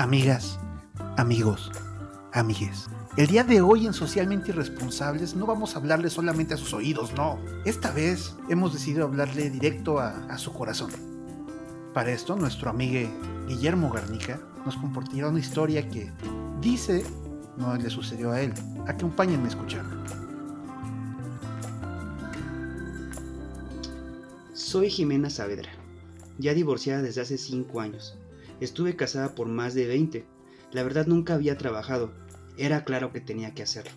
Amigas, amigos, amigues. El día de hoy en Socialmente Irresponsables no vamos a hablarle solamente a sus oídos, no. Esta vez hemos decidido hablarle directo a, su corazón. Para esto, nuestro amigo Guillermo Garnica nos compartirá una historia que dice no le sucedió a él. Acompáñenme a escucharla. Soy Jimena Saavedra, ya divorciada desde hace 5 años. Estuve casada por más de 20. La verdad nunca había trabajado. Era claro que tenía que hacerlo.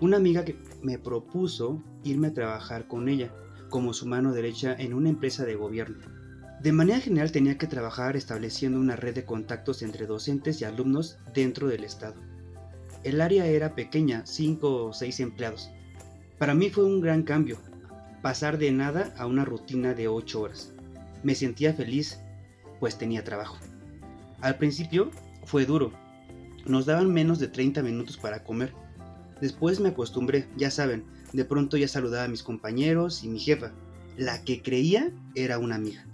Una amiga que me propuso irme a trabajar con ella como su mano derecha en una empresa de gobierno. De manera general tenía que trabajar estableciendo una red de contactos entre docentes y alumnos dentro del Estado. El área era pequeña, 5 o 6 empleados. Para mí fue un gran cambio, pasar de nada a una rutina de 8 horas. Me sentía feliz, pues tenía trabajo. Al principio fue duro. Nos daban menos de 30 minutos para comer. Después me acostumbré, ya saben, de pronto ya saludaba a mis compañeros y mi jefa, la que creía era una amiga.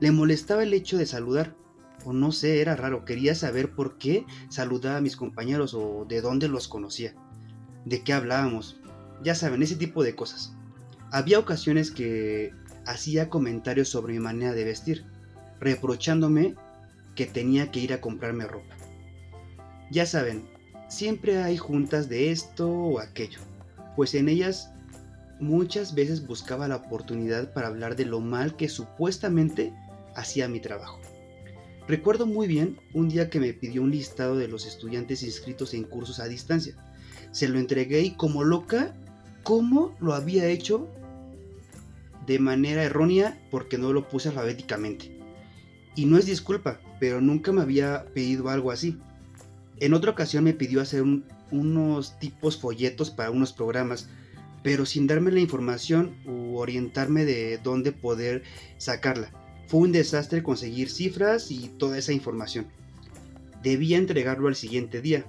Le molestaba el hecho de saludar, o no sé, era raro, quería saber por qué saludaba a mis compañeros o de dónde los conocía, de qué hablábamos, ya saben, ese tipo de cosas. Había ocasiones que hacía comentarios sobre mi manera de vestir, reprochándome que tenía que ir a comprarme ropa. Ya saben, siempre hay juntas de esto o aquello, pues en ellas muchas veces buscaba la oportunidad para hablar de lo mal que supuestamente hacía mi trabajo. Recuerdo muy bien un día que me pidió un listado de los estudiantes inscritos en cursos a distancia. Se lo entregué y como loca, ¿cómo lo había hecho? De manera errónea porque no lo puse alfabéticamente. Y no es disculpa, pero nunca me había pedido algo así. En otra ocasión me pidió hacer unos tipos folletos para unos programas, pero sin darme la información u orientarme de dónde poder sacarla. Fue un desastre conseguir cifras y toda esa información. Debía entregarlo al siguiente día.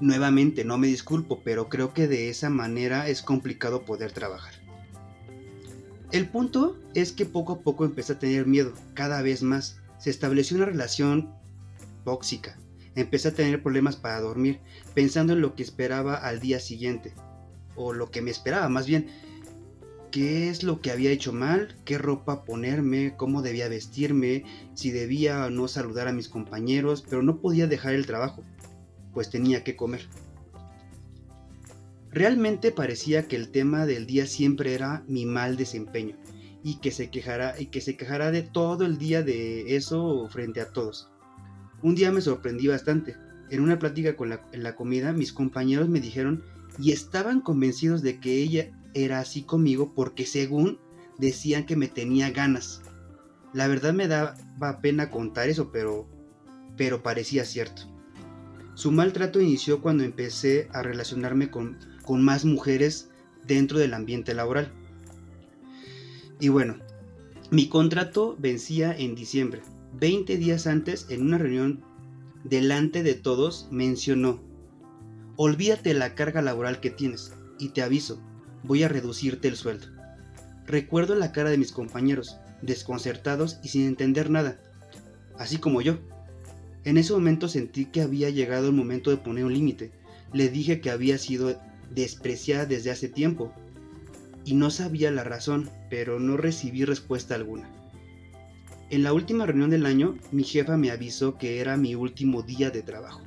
Nuevamente, no me disculpo, pero creo que de esa manera es complicado poder trabajar. El punto es que poco a poco empecé a tener miedo, cada vez más. Se estableció una relación tóxica. Empecé a tener problemas para dormir, pensando en lo que esperaba al día siguiente. O lo que me esperaba, más bien. ¿Qué es lo que había hecho mal? ¿Qué ropa ponerme? ¿Cómo debía vestirme? Si debía o no saludar a mis compañeros, pero no podía dejar el trabajo, pues tenía que comer. Realmente parecía que el tema del día siempre era mi mal desempeño y que se quejara y que se quejara de todo el día de eso frente a todos. Un día me sorprendí bastante. En una plática con la, en la comida, mis compañeros me dijeron y estaban convencidos de que ella era así conmigo porque según decían que me tenía ganas. La verdad me daba pena contar eso, pero pero parecía cierto. Su maltrato inició cuando empecé a relacionarme con con más mujeres dentro del ambiente laboral. Y bueno, mi contrato vencía en diciembre. 20 días antes, en una reunión delante de todos, mencionó, olvídate la carga laboral que tienes y te aviso, voy a reducirte el sueldo. Recuerdo la cara de mis compañeros, desconcertados y sin entender nada, así como yo. En ese momento sentí que había llegado el momento de poner un límite. Le dije que había sido despreciada desde hace tiempo y no sabía la razón, pero no recibí respuesta alguna. En la última reunión del año, mi jefa me avisó que era mi último día de trabajo,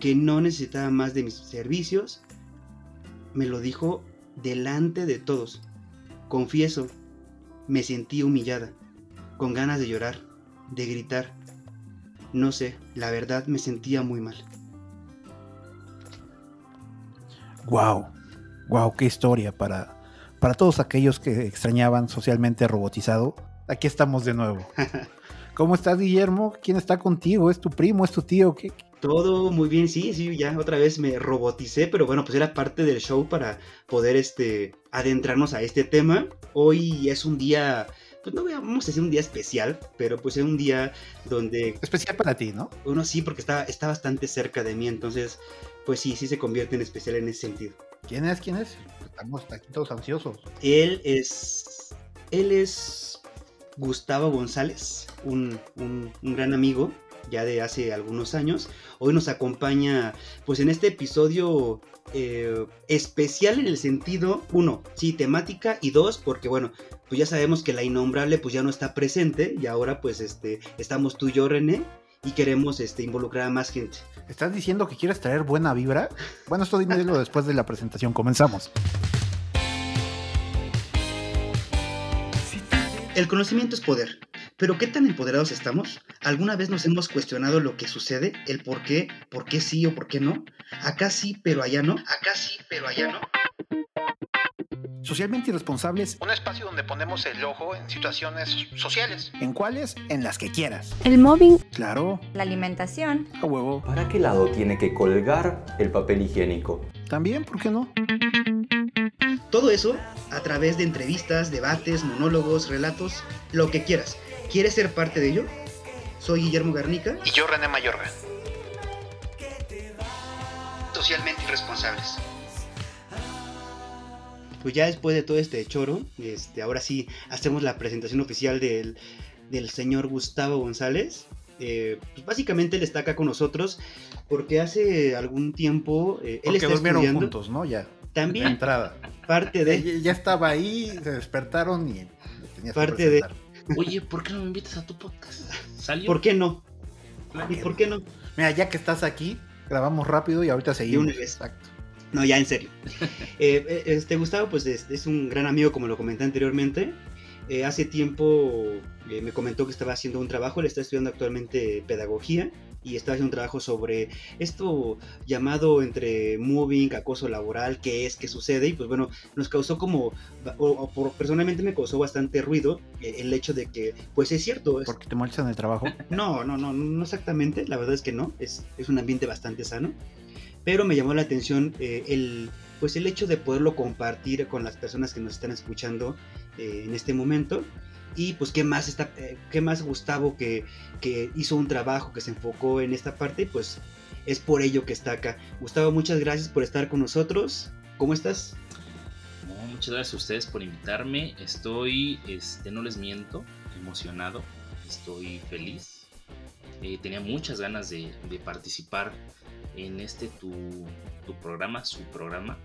que no necesitaba más de mis servicios. Me lo dijo delante de todos. Confieso, me sentí humillada, con ganas de llorar, de gritar. No sé, la verdad me sentía muy mal. Wow, wow, qué historia para, para todos aquellos que extrañaban socialmente robotizado. Aquí estamos de nuevo. ¿Cómo estás, Guillermo? ¿Quién está contigo? ¿Es tu primo? ¿Es tu tío? ¿Qué? Todo muy bien, sí, sí, ya otra vez me roboticé, pero bueno, pues era parte del show para poder este, adentrarnos a este tema. Hoy es un día pues no vamos a decir un día especial, pero pues es un día donde... Especial para ti, ¿no? Uno sí, porque está, está bastante cerca de mí, entonces pues sí, sí se convierte en especial en ese sentido. ¿Quién es? ¿Quién es? Estamos aquí todos ansiosos. Él es. Él es Gustavo González, un, gran amigo ya de hace algunos años. Hoy nos acompaña, pues en este episodio eh, especial en el sentido, uno, sí, temática, y dos, porque bueno, pues ya sabemos que la innombrable pues ya no está presente y ahora pues este, estamos tú y yo, René, y queremos este, involucrar a más gente. ¿Estás diciendo que quieres traer buena vibra? Bueno, esto dímelo después de la presentación. Comenzamos. El conocimiento es poder. Pero ¿qué tan empoderados estamos? ¿Alguna vez nos hemos cuestionado lo que sucede? ¿El por qué? ¿Por qué sí o por qué no? Acá sí, pero allá no. Acá sí, pero allá no. Socialmente irresponsables. Un espacio donde ponemos el ojo en situaciones sociales. ¿En cuáles? En las que quieras. El mobbing. Claro. La alimentación. A huevo. ¿Para qué lado tiene que colgar el papel higiénico? También, ¿por qué no? Todo eso a través de entrevistas, debates, monólogos, relatos, lo que quieras. ¿Quieres ser parte de ello? Soy Guillermo Garnica. Y yo, René Mayorga. Socialmente irresponsables. Pues ya después de todo este choro, este, ahora sí hacemos la presentación oficial del, del señor Gustavo González. Eh, pues básicamente él está acá con nosotros porque hace algún tiempo eh, él Porque está durmieron estudiando. juntos, ¿no? Ya. De También entrada. parte de Ya, ya estaba ahí, se despertaron y tenías que Parte de- presentar. Oye, ¿por qué no me invitas a tu podcast? ¿Salió? ¿Por qué no? ¿Y por qué no? Mira, ya que estás aquí, grabamos rápido y ahorita seguimos. una vez. Exacto. No, ya en serio. Eh, eh, este Gustavo, pues es, es un gran amigo, como lo comenté anteriormente. Eh, hace tiempo eh, me comentó que estaba haciendo un trabajo, él está estudiando actualmente pedagogía y estaba haciendo un trabajo sobre esto llamado entre moving, acoso laboral, qué es, qué sucede. Y pues bueno, nos causó como, o, o por- personalmente me causó bastante ruido el hecho de que, pues es cierto, es- Porque te molestan el trabajo. no, no, no, no exactamente, la verdad es que no, es, es un ambiente bastante sano, pero me llamó la atención eh, el, pues el hecho de poderlo compartir con las personas que nos están escuchando eh, en este momento. Y pues qué más está, eh, qué más Gustavo que, que hizo un trabajo que se enfocó en esta parte, pues es por ello que está acá. Gustavo, muchas gracias por estar con nosotros. ¿Cómo estás? Muchas gracias a ustedes por invitarme. Estoy, este, no les miento, emocionado. Estoy feliz. Eh, tenía muchas ganas de participar en este tu, tu programa, su programa.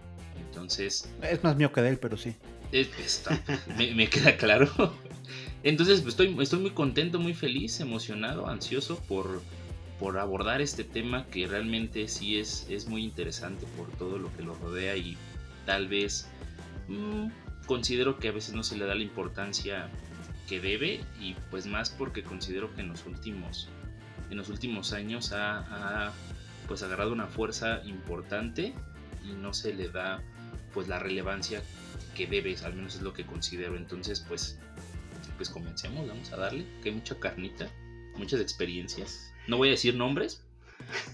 Entonces, Es más mío que de él, pero sí. está- me, me queda claro. Entonces, pues, estoy, estoy muy contento, muy feliz, emocionado, ansioso por, por abordar este tema que realmente sí es, es muy interesante por todo lo que lo rodea y tal vez mm, considero que a veces no se le da la importancia que debe y pues más porque considero que en los últimos, en los últimos años ha, ha, pues agarrado una fuerza importante y no se le da pues la relevancia que debes, al menos es lo que considero. Entonces, pues, pues comencemos, vamos a darle, que hay mucha carnita, muchas experiencias. No voy a decir nombres,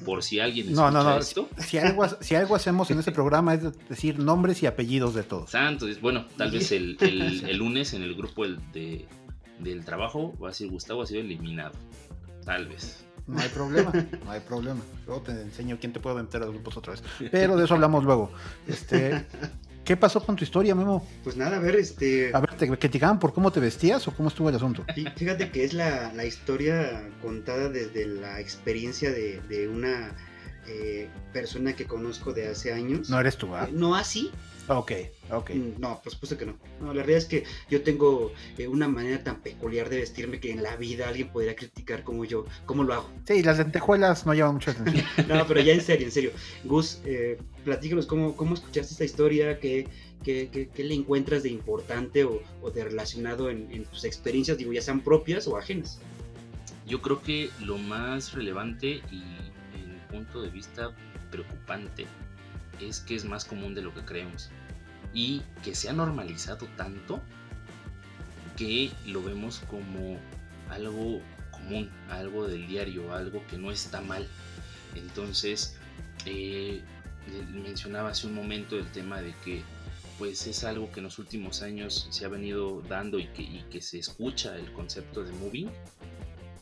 por si alguien No, escucha no, no. esto. Si algo, si algo hacemos en este programa es decir nombres y apellidos de todos. Santo, es- bueno, tal vez el, el- el lunes en el grupo del, de- del trabajo va a decir Gustavo ha sido eliminado. Tal vez. No hay problema, no hay problema. Luego te enseño quién te puede meter a los grupos otra vez. Pero de eso hablamos luego. Este, ¿Qué pasó con tu historia, Memo? Pues nada, a ver, este... A ver, ¿te criticaban por cómo te vestías o cómo estuvo el asunto? Fí- Fíjate que es la, la historia contada desde la experiencia de, de una eh, persona que conozco de hace años. No eres tú, ¿ah? Eh, No así. Ok, ok. Mm, No, por supuesto que no. No, la realidad es que yo tengo eh, una manera tan peculiar de vestirme que en la vida alguien podría criticar como yo, cómo lo hago. Sí, las lentejuelas no llevan mucha atención. No, pero ya en serio, en serio. Gus, eh, platícanos cómo, cómo escuchaste esta historia, qué, qué, qué- qué le encuentras de importante o, o de relacionado en, en tus experiencias, digo, ya sean propias o ajenas. Yo creo que lo más relevante y punto de vista preocupante es que es más común de lo que creemos y que se ha normalizado tanto que lo vemos como algo común, algo del diario, algo que no está mal. Entonces, eh, mencionaba hace un momento el tema de que pues es algo que en los últimos años se ha venido dando y que, y que se escucha el concepto de moving,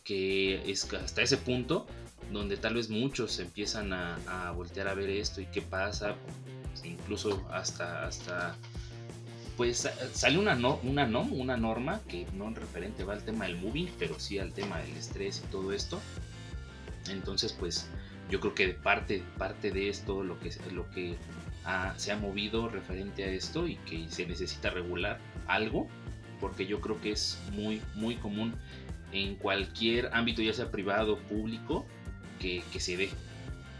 que es hasta ese punto donde tal vez muchos empiezan a, a voltear a ver esto y qué pasa, pues, incluso hasta, hasta pues sa- sale una, no, una, no, una norma que no en referente va al tema del moving, pero sí al tema del estrés y todo esto. Entonces, pues yo creo que parte, parte de esto, lo que, lo que se ha movido referente a esto y que se necesita regular algo, porque yo creo que es muy, muy común en cualquier ámbito, ya sea privado público, que, que se dé.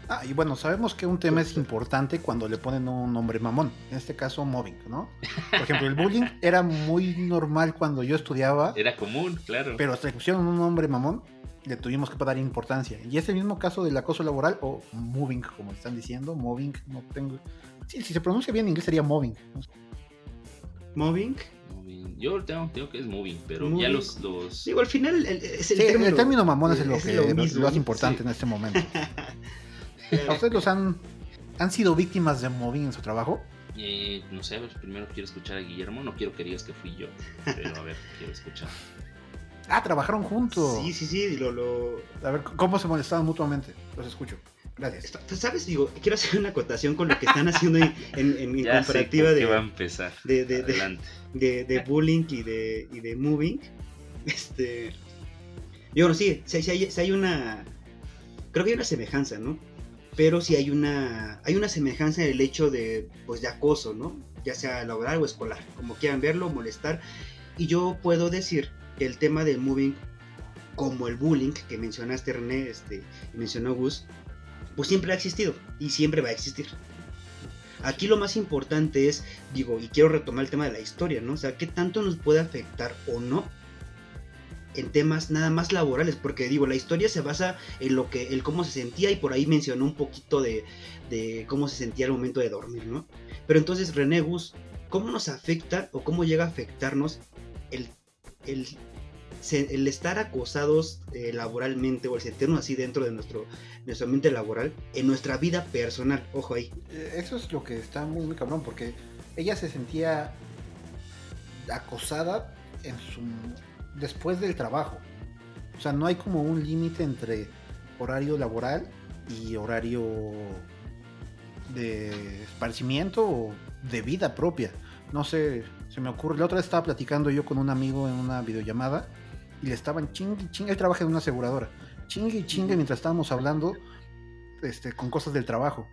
Ah, y bueno, sabemos que un tema es importante cuando le ponen un nombre mamón. En este caso, mobbing, ¿no? Por ejemplo, el bullying era muy normal cuando yo estudiaba. Era común, claro. Pero hasta que pusieron un nombre mamón, le tuvimos que dar importancia. Y ese mismo caso del acoso laboral, o moving, como están diciendo, mobbing, no tengo. Sí, si se pronuncia bien en inglés sería mobbing. ¿Mobbing? Yo tengo, tengo que es moving, pero ya los, los... Digo, al final es el, sí, término, el término mamón es, lo, que, lo, más importante en este momento. ¿A ustedes los han, han sido víctimas de mobbing en su trabajo? Eh, no sé, pues primero quiero escuchar a Guillermo. No quiero que digas que fui yo, pero a ver, quiero escuchar. Ah, trabajaron juntos. Sí, sí, sí. Lo, lo... A ver, ¿cómo se molestaban mutuamente? Los escucho. Gracias. ¿Sabes? Digo, quiero hacer una acotación con lo que están haciendo en, en, mi comparativa de. va a empezar. De, de, de, de, bullying y de, y de moving. Este. Yo bueno, sí, si, hay, si hay una. Creo que hay una semejanza, ¿no? pero sí hay una, hay una semejanza en el hecho de, pues, de acoso, ¿no? Ya sea laboral o escolar, como quieran verlo, molestar. Y yo puedo decir que el tema del moving, como el bullying que mencionaste René, este, y mencionó Gus, pues siempre ha existido y siempre va a existir. Aquí lo más importante es, digo, y quiero retomar el tema de la historia, ¿no? O sea, ¿qué tanto nos puede afectar o no en temas nada más laborales, porque digo, la historia se basa en lo que, el cómo se sentía y por ahí mencionó un poquito de, de cómo se sentía al momento de dormir, ¿no? Pero entonces, René Gus, ¿cómo nos afecta o cómo llega a afectarnos el, el, el estar acosados eh, laboralmente o el sentirnos así dentro de nuestro, nuestro ambiente laboral en nuestra vida personal? Ojo ahí. Eh, eso es lo que está muy, muy cabrón, porque ella se sentía acosada en su después del trabajo. O sea, no hay como un límite entre horario laboral y horario de esparcimiento o de vida propia. No sé, se me ocurre. La otra vez estaba platicando yo con un amigo en una videollamada y le estaban chingue, chingue. Él trabaja en una aseguradora. Chingue y chingue mientras estábamos hablando este, con cosas del trabajo.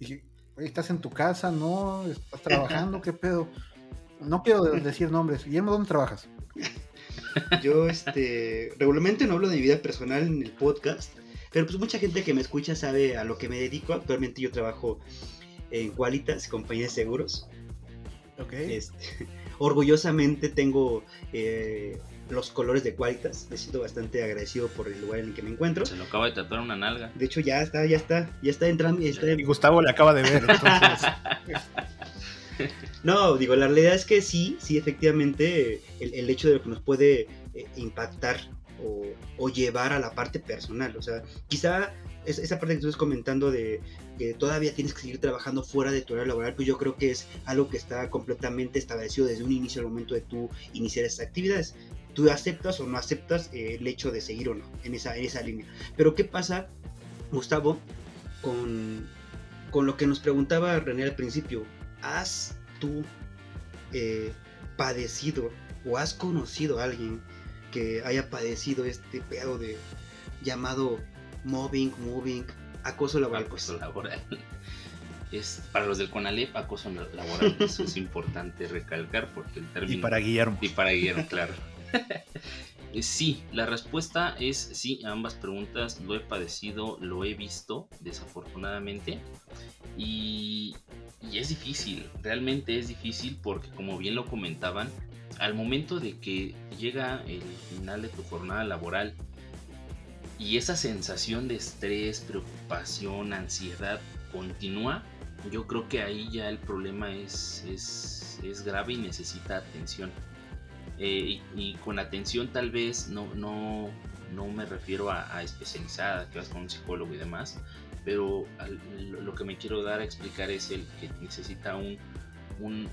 dije, ¿estás en tu casa? ¿No? ¿Estás trabajando? ¿Qué pedo? No quiero decir nombres. Guillermo, ¿dónde trabajas? Yo, este, regularmente no hablo de mi vida personal en el podcast, pero pues mucha gente que me escucha sabe a lo que me dedico. Actualmente yo trabajo en Qualitas, compañía de seguros. Ok. Este, orgullosamente tengo eh, los colores de Qualitas. Me siento bastante agradecido por el lugar en el que me encuentro. Se lo acaba de tatuar una nalga. De hecho, ya está, ya está, ya está entrando. Y Gustavo le acaba de ver, entonces. No, digo, la realidad es que sí, sí, efectivamente, el, hecho de lo que nos puede eh, impactar o, llevar a la parte personal. O sea, quizá esa parte que tú estás comentando de que todavía tienes que seguir trabajando fuera de tu hora laboral, pues yo creo que es algo que está completamente establecido desde un inicio al momento de tú iniciar esas actividades. Tú aceptas o no aceptas eh, el hecho de seguir o no en esa, en esa línea. Pero ¿qué pasa, Gustavo, con, con lo que nos preguntaba René al principio? ¿Has tú eh, padecido o has conocido a alguien que haya padecido este pedo de llamado mobbing, moving, acoso laboral? Acoso laboral. Es, para los del CONALEP, acoso laboral. Eso es importante recalcar porque el término... Y para Guillermo. Y para Guillermo, claro. Eh, sí, la respuesta es sí a ambas preguntas. Lo he padecido, lo he visto, desafortunadamente. Y, es difícil, realmente es difícil porque como bien lo comentaban, al momento de que llega el final de tu jornada laboral y esa sensación de estrés, preocupación, ansiedad continúa, yo creo que ahí ya el problema es, es grave y necesita atención. Eh, y, con atención tal vez no, no, no me refiero a, especializada, que vas con un psicólogo y demás, pero lo que me quiero dar a explicar es el que necesita un,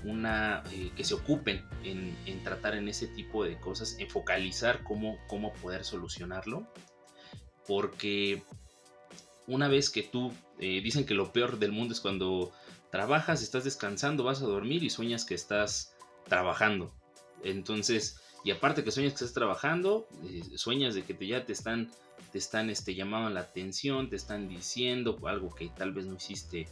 una, eh, que se ocupen en, tratar en ese tipo de cosas, en focalizar cómo, cómo poder solucionarlo, porque una vez que tú, eh, dicen que lo peor del mundo es cuando trabajas, estás descansando, vas a dormir y sueñas que estás trabajando. Entonces, y aparte que sueñas que estás trabajando, eh, sueñas de que te, ya te están, te están este, llamando la atención, te están diciendo algo que tal vez no hiciste,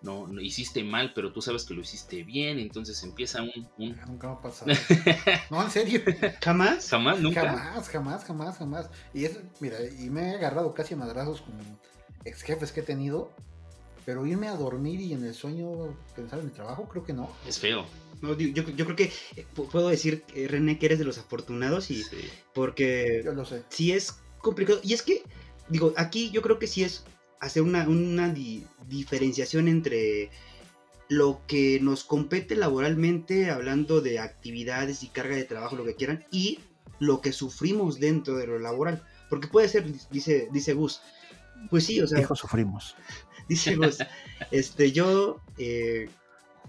no, no hiciste mal, pero tú sabes que lo hiciste bien, entonces empieza un... un... Nunca me ha pasado. no, en serio. ¿Jamás? Jamás, nunca. Jamás, jamás, jamás, jamás. Y es, mira, y me he agarrado casi a madrazos con ex jefes que he tenido, pero irme a dormir y en el sueño pensar en mi trabajo, creo que no. Es feo. No, yo, yo, yo creo que eh, pu- puedo decir, eh, René, que eres de los afortunados y Sí. porque Yo lo sé. sí es complicado. Y es que, digo, aquí yo creo que sí es hacer una, una di- diferenciación entre lo que nos compete laboralmente, hablando de actividades y carga de trabajo, lo que quieran, y lo que sufrimos dentro de lo laboral. Porque puede ser, dice, dice Gus, pues sí, o sea, Hijos sufrimos. dice Gus, este, yo eh,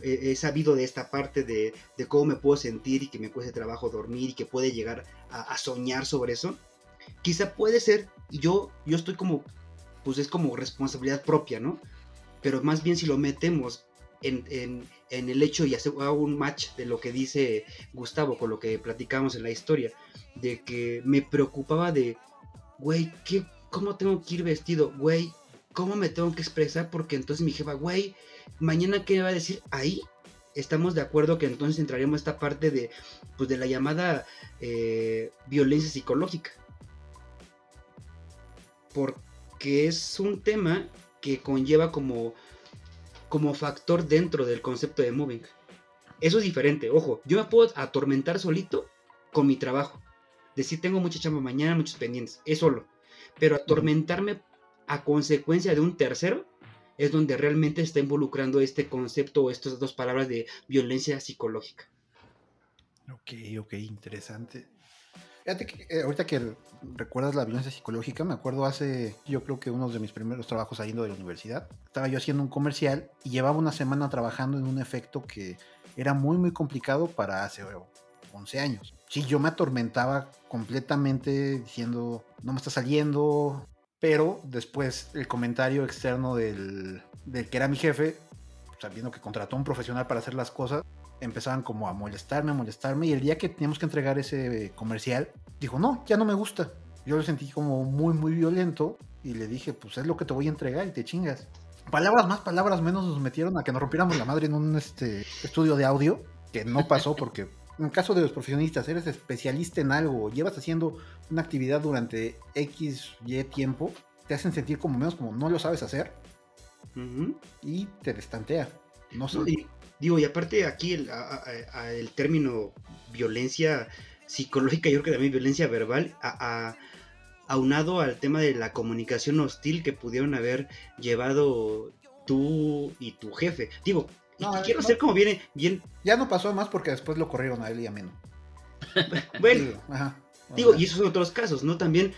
he, sabido de esta parte de, de cómo me puedo sentir y que me cueste trabajo dormir y que puede llegar a, soñar sobre eso. Quizá puede ser, y yo, yo estoy como, pues es como responsabilidad propia, ¿no? Pero más bien si lo metemos en, en- el hecho y hago un match de lo que dice Gustavo con lo que platicamos en la historia, de que me preocupaba de, güey, ¿qué, ¿cómo tengo que ir vestido? Güey, ¿cómo me tengo que expresar? Porque entonces mi jefa, güey, mañana qué me va a decir ahí. Estamos de acuerdo que entonces entraríamos a esta parte de, pues, de la llamada eh, violencia psicológica. Porque es un tema que conlleva como, como factor dentro del concepto de moving. Eso es diferente, ojo, yo me puedo atormentar solito con mi trabajo. Decir tengo mucha chamba mañana, muchos pendientes, es solo. Pero atormentarme a consecuencia de un tercero es donde realmente está involucrando este concepto o estas dos palabras de violencia psicológica. Ok, ok, interesante. Fíjate que eh, ahorita que recuerdas la violencia psicológica, me acuerdo hace, yo creo que uno de mis primeros trabajos saliendo de la universidad, estaba yo haciendo un comercial y llevaba una semana trabajando en un efecto que era muy, muy complicado para hace eh, 11 años. Sí, yo me atormentaba completamente diciendo, no me está saliendo, pero después el comentario externo del, del que era mi jefe, sabiendo que contrató a un profesional para hacer las cosas, empezaban como a molestarme, a molestarme. Y el día que teníamos que entregar ese comercial, dijo, no, ya no me gusta. Yo lo sentí como muy, muy violento. Y le dije, pues es lo que te voy a entregar y te chingas. Palabras más, palabras menos nos metieron a que nos rompiéramos la madre en un este, estudio de audio. Que no pasó porque en el caso de los profesionistas, eres especialista en algo, llevas haciendo una actividad durante X, Y tiempo, te hacen sentir como menos como no lo sabes hacer Ujú. y te destantea. No sé. No, y- digo, y aparte aquí el, a- a- a- el término violencia psicológica, yo creo que también violencia verbal, aunado al tema de la comunicación hostil que pudieron haber llevado tú y tu jefe. Digo, y- No, y quiero no. ser como bien, bien, Ya no pasó más porque después lo corrieron a él y a Meno. bueno, Digo, ajá. Digo, y esos son otros casos, ¿no? También,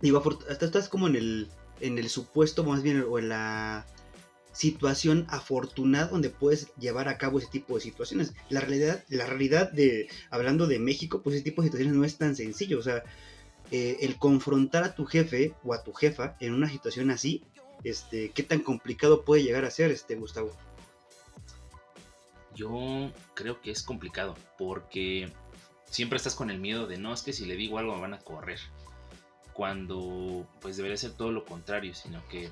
digo, hasta estás como en el, en el supuesto, más bien, o en la situación afortunada donde puedes llevar a cabo ese tipo de situaciones. La realidad, la realidad de, hablando de México, pues ese tipo de situaciones no es tan sencillo. O sea, eh, el confrontar a tu jefe o a tu jefa en una situación así, este, ¿qué tan complicado puede llegar a ser, este, Gustavo? Yo creo que es complicado porque siempre estás con el miedo de no, es que si le digo algo me van a correr. Cuando pues debería ser todo lo contrario, sino que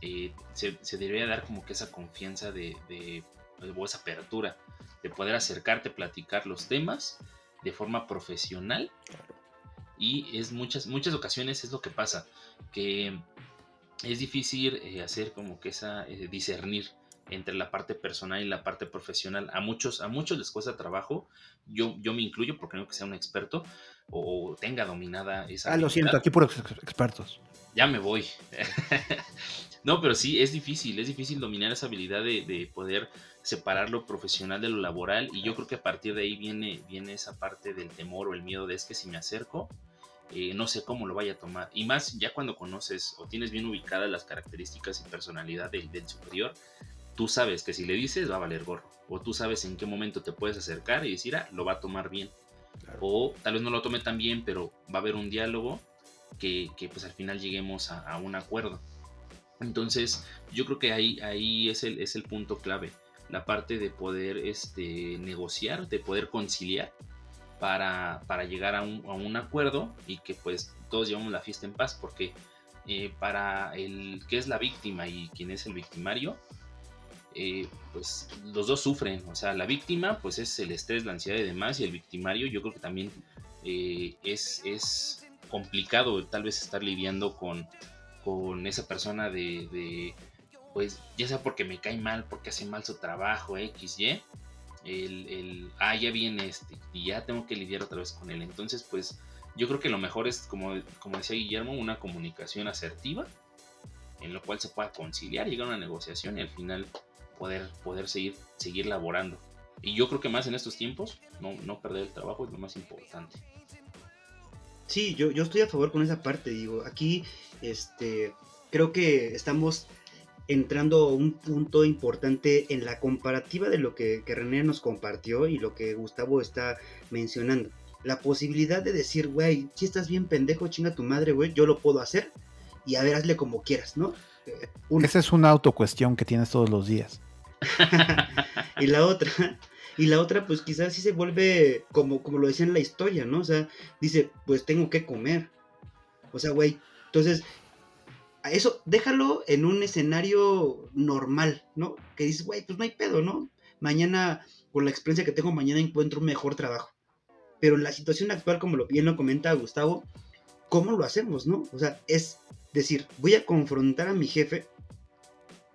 eh, se, se debería dar como que esa confianza de, de- o esa apertura de poder acercarte, platicar los temas de forma profesional. Y es muchas, muchas ocasiones es lo que pasa, que es difícil eh, hacer como que esa, eh, discernir entre la parte personal y la parte profesional. A muchos, a muchos les cuesta trabajo. Yo, yo me incluyo porque no que sea un experto o tenga dominada esa. Ah, lo siento, aquí por expertos. Ya me voy. no, pero sí, es difícil, es difícil dominar esa habilidad de, de poder separar lo profesional de lo laboral y yo creo que a partir de ahí viene, viene esa parte del temor o el miedo de es que si me acerco, eh, no sé cómo lo vaya a tomar. Y más ya cuando conoces o tienes bien ubicadas las características y personalidad del, del superior, tú sabes que si le dices va a valer gorro. O tú sabes en qué momento te puedes acercar y decir, ah, lo va a tomar bien. O tal vez no lo tome tan bien, pero va a haber un diálogo que, que, pues al final lleguemos a, a, un acuerdo. Entonces, yo creo que ahí, ahí es, el, es el punto clave. La parte de poder este, negociar, de poder conciliar para, para llegar a un, a un, acuerdo y que pues todos llevamos la fiesta en paz porque eh, para el que es la víctima y quien es el victimario, eh, pues los dos sufren, o sea, la víctima pues es el estrés, la ansiedad y demás y el victimario yo creo que también eh, es, es complicado tal vez estar lidiando con, con esa persona de, de, pues ya sea porque me cae mal, porque hace mal su trabajo, X, Y, el, el, ah, ya viene este, y ya tengo que lidiar otra vez con él. Entonces, pues yo creo que lo mejor es, como, como decía Guillermo, una comunicación asertiva, en lo cual se pueda conciliar, llegar a una negociación y al final poder, poder seguir, seguir laborando. Y yo creo que más en estos tiempos, no, no perder el trabajo es lo más importante. Sí, yo, yo estoy a favor con esa parte, digo, aquí este, creo que estamos entrando a un punto importante en la comparativa de lo que, que, René nos compartió y lo que Gustavo está mencionando. La posibilidad de decir, güey, si estás bien pendejo, chinga tu madre, güey, yo lo puedo hacer y a ver, hazle como quieras, ¿no? Eh, una. Esa es una autocuestión que tienes todos los días. y la otra, y la otra, pues quizás sí se vuelve como, como lo decía en la historia, ¿no? O sea, dice, pues tengo que comer. O sea, güey, entonces eso déjalo en un escenario normal, ¿no? Que dices, güey, pues no hay pedo, ¿no? Mañana, con la experiencia que tengo, mañana encuentro un mejor trabajo. Pero en la situación actual, como lo bien lo comenta Gustavo, ¿cómo lo hacemos, no? O sea, es decir, voy a confrontar a mi jefe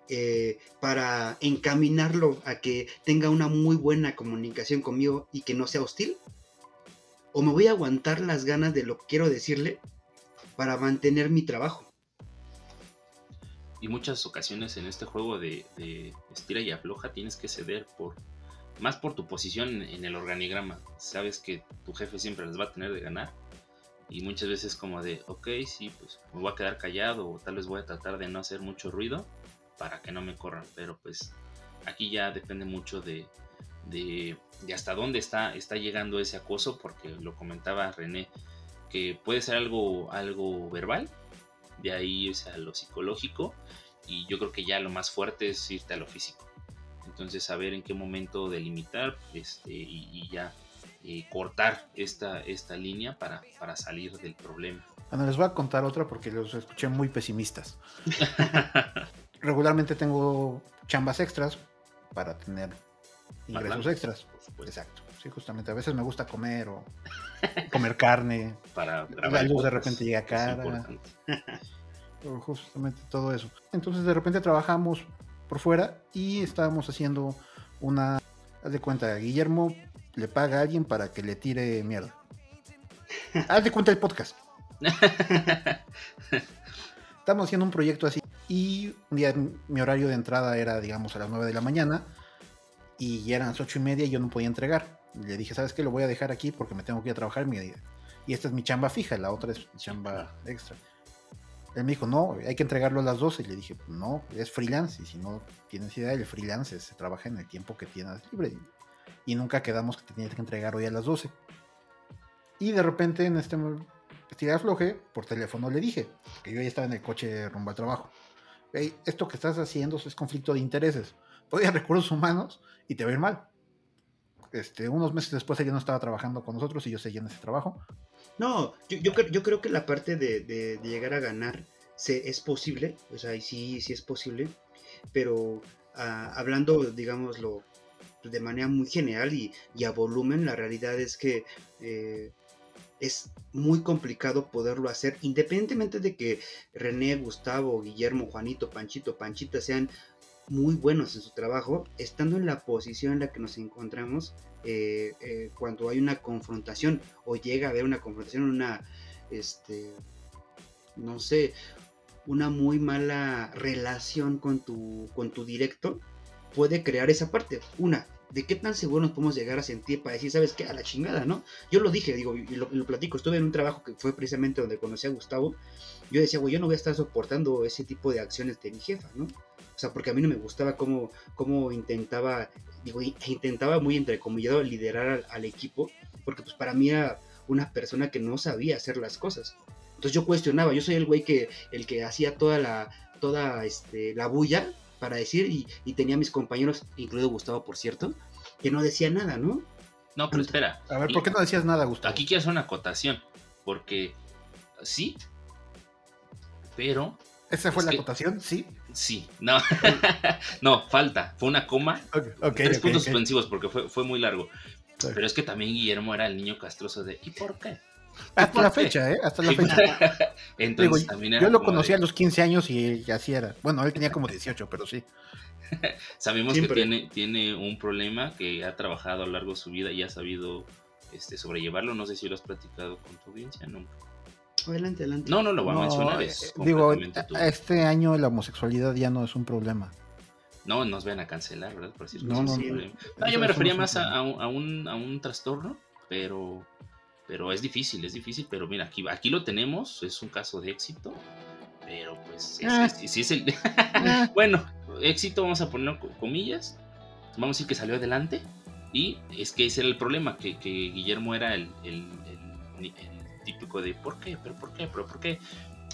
eh, para encaminarlo a que tenga una muy buena comunicación conmigo y que no sea hostil. O me voy a aguantar las ganas de lo que quiero decirle para mantener mi trabajo y muchas ocasiones en este juego de, estira y afloja tienes que ceder por más por tu posición en el organigrama. Sabes que tu jefe siempre les va a tener de ganar. Y muchas veces como de, ok, sí, pues me voy a quedar callado o tal vez voy a tratar de no hacer mucho ruido para que no me corran. Pero pues aquí ya depende mucho de, de, de hasta dónde está, está llegando ese acoso, porque lo comentaba René, que puede ser algo, algo verbal, de ahí es a lo psicológico y yo creo que ya lo más fuerte es irte a lo físico. Entonces saber en qué momento delimitar este, y, y ya eh, cortar esta, esta línea para, para salir del problema. Bueno, les voy a contar otra porque los escuché muy pesimistas. Regularmente tengo chambas extras para tener ingresos extras. Exacto. Sí, justamente. A veces me gusta comer o comer carne. Para la luz de repente llega cara. justamente todo eso. Entonces de repente trabajamos por fuera y estábamos haciendo una. Haz de cuenta, Guillermo le paga a alguien para que le tire mierda. Haz de cuenta el podcast. Estamos haciendo un proyecto así y un día mi horario de entrada era, digamos, a las 9 de la mañana y ya eran las 8 y media y yo no podía entregar. Le dije, ¿sabes qué? Lo voy a dejar aquí porque me tengo que ir a trabajar. Y esta es mi chamba fija, la otra es mi chamba extra. Él me dijo, no, hay que entregarlo a las 12. Y le dije, no, es freelance. Y si no tienes idea, el freelance se trabaja en el tiempo que tienes libre. Y nunca quedamos que tenía que entregar hoy a las 12. Y de repente en este estirar floje, por teléfono le dije, que yo ya estaba en el coche rumbo al trabajo. Esto que estás haciendo es conflicto de intereses. Voy a recursos humanos y te va a ir mal. Este, unos meses después ella no estaba trabajando con nosotros y yo seguía en ese trabajo. No, yo, creo que la parte de, llegar a ganar es posible, o sea, sí, sí es posible, pero uh, hablando, digámoslo, de manera muy general y, y, a volumen, la realidad es que eh, es muy complicado poderlo hacer, independientemente de que René, Gustavo, Guillermo, Juanito, Panchito, Panchita sean muy buenos en su trabajo, estando en la posición en la que nos encontramos eh, eh, cuando hay una confrontación o llega a haber una confrontación, una, este, no sé, una muy mala relación con tu, con tu directo, puede crear esa parte. Una, de qué tan seguro nos podemos llegar a sentir para decir, ¿sabes qué? A la chingada, ¿no? Yo lo dije, digo, y lo, platico, estuve en un trabajo que fue precisamente donde conocí a Gustavo. Yo decía, güey, yo no voy a estar soportando ese tipo de acciones de mi jefa, ¿no? O sea, porque a mí no me gustaba cómo, cómo intentaba, digo, intentaba muy entrecomillado liderar al, al, equipo, porque pues para mí era una persona que no sabía hacer las cosas. Entonces yo cuestionaba, yo soy el güey que, el que hacía toda la, toda este, la bulla para decir, y, y tenía a mis compañeros, incluido Gustavo, por cierto, que no decía nada, ¿no? No, pero espera. A ver, ¿por qué no decías nada, Gustavo? Aquí quiero hacer una acotación, porque sí, pero ¿Esa fue es la que- acotación? Sí. sí, no, no, falta, fue una coma, Ok, ok. tres puntos suspensivos porque fue, fue muy largo. Pero es que también Guillermo era el niño castroso de ¿y por qué? Hasta la ¿Por qué? fecha, ¿eh? Hasta la fecha. Entonces Digo, yo lo como de- conocí a los 15 años y así era. Bueno, él tenía como 18, pero sí. Sabemos Siempre. que tiene, tiene un problema que ha trabajado a lo largo de su vida y ha sabido este, sobrellevarlo. No sé si lo has platicado con tu audiencia. No, Adelante, adelante. no, no lo voy a No, mencionar. eh, Es digo, tu- este año la homosexualidad ya no es un problema. No nos van a cancelar, ¿verdad? Por decir No, no, no. No, yo me refería más a, a a, un, a un trastorno, pero, pero es difícil, es difícil. Pero mira, aquí, aquí lo tenemos, es un caso de éxito. Pero pues, es- Ah. es- sí es el. Ah, bueno, éxito, vamos a poner co- comillas. Vamos a decir que salió adelante. Y es que ese era el problema, que, que Guillermo era el, el- el- el típico de ¿por qué? ¿Pero por qué? ¿Pero por qué?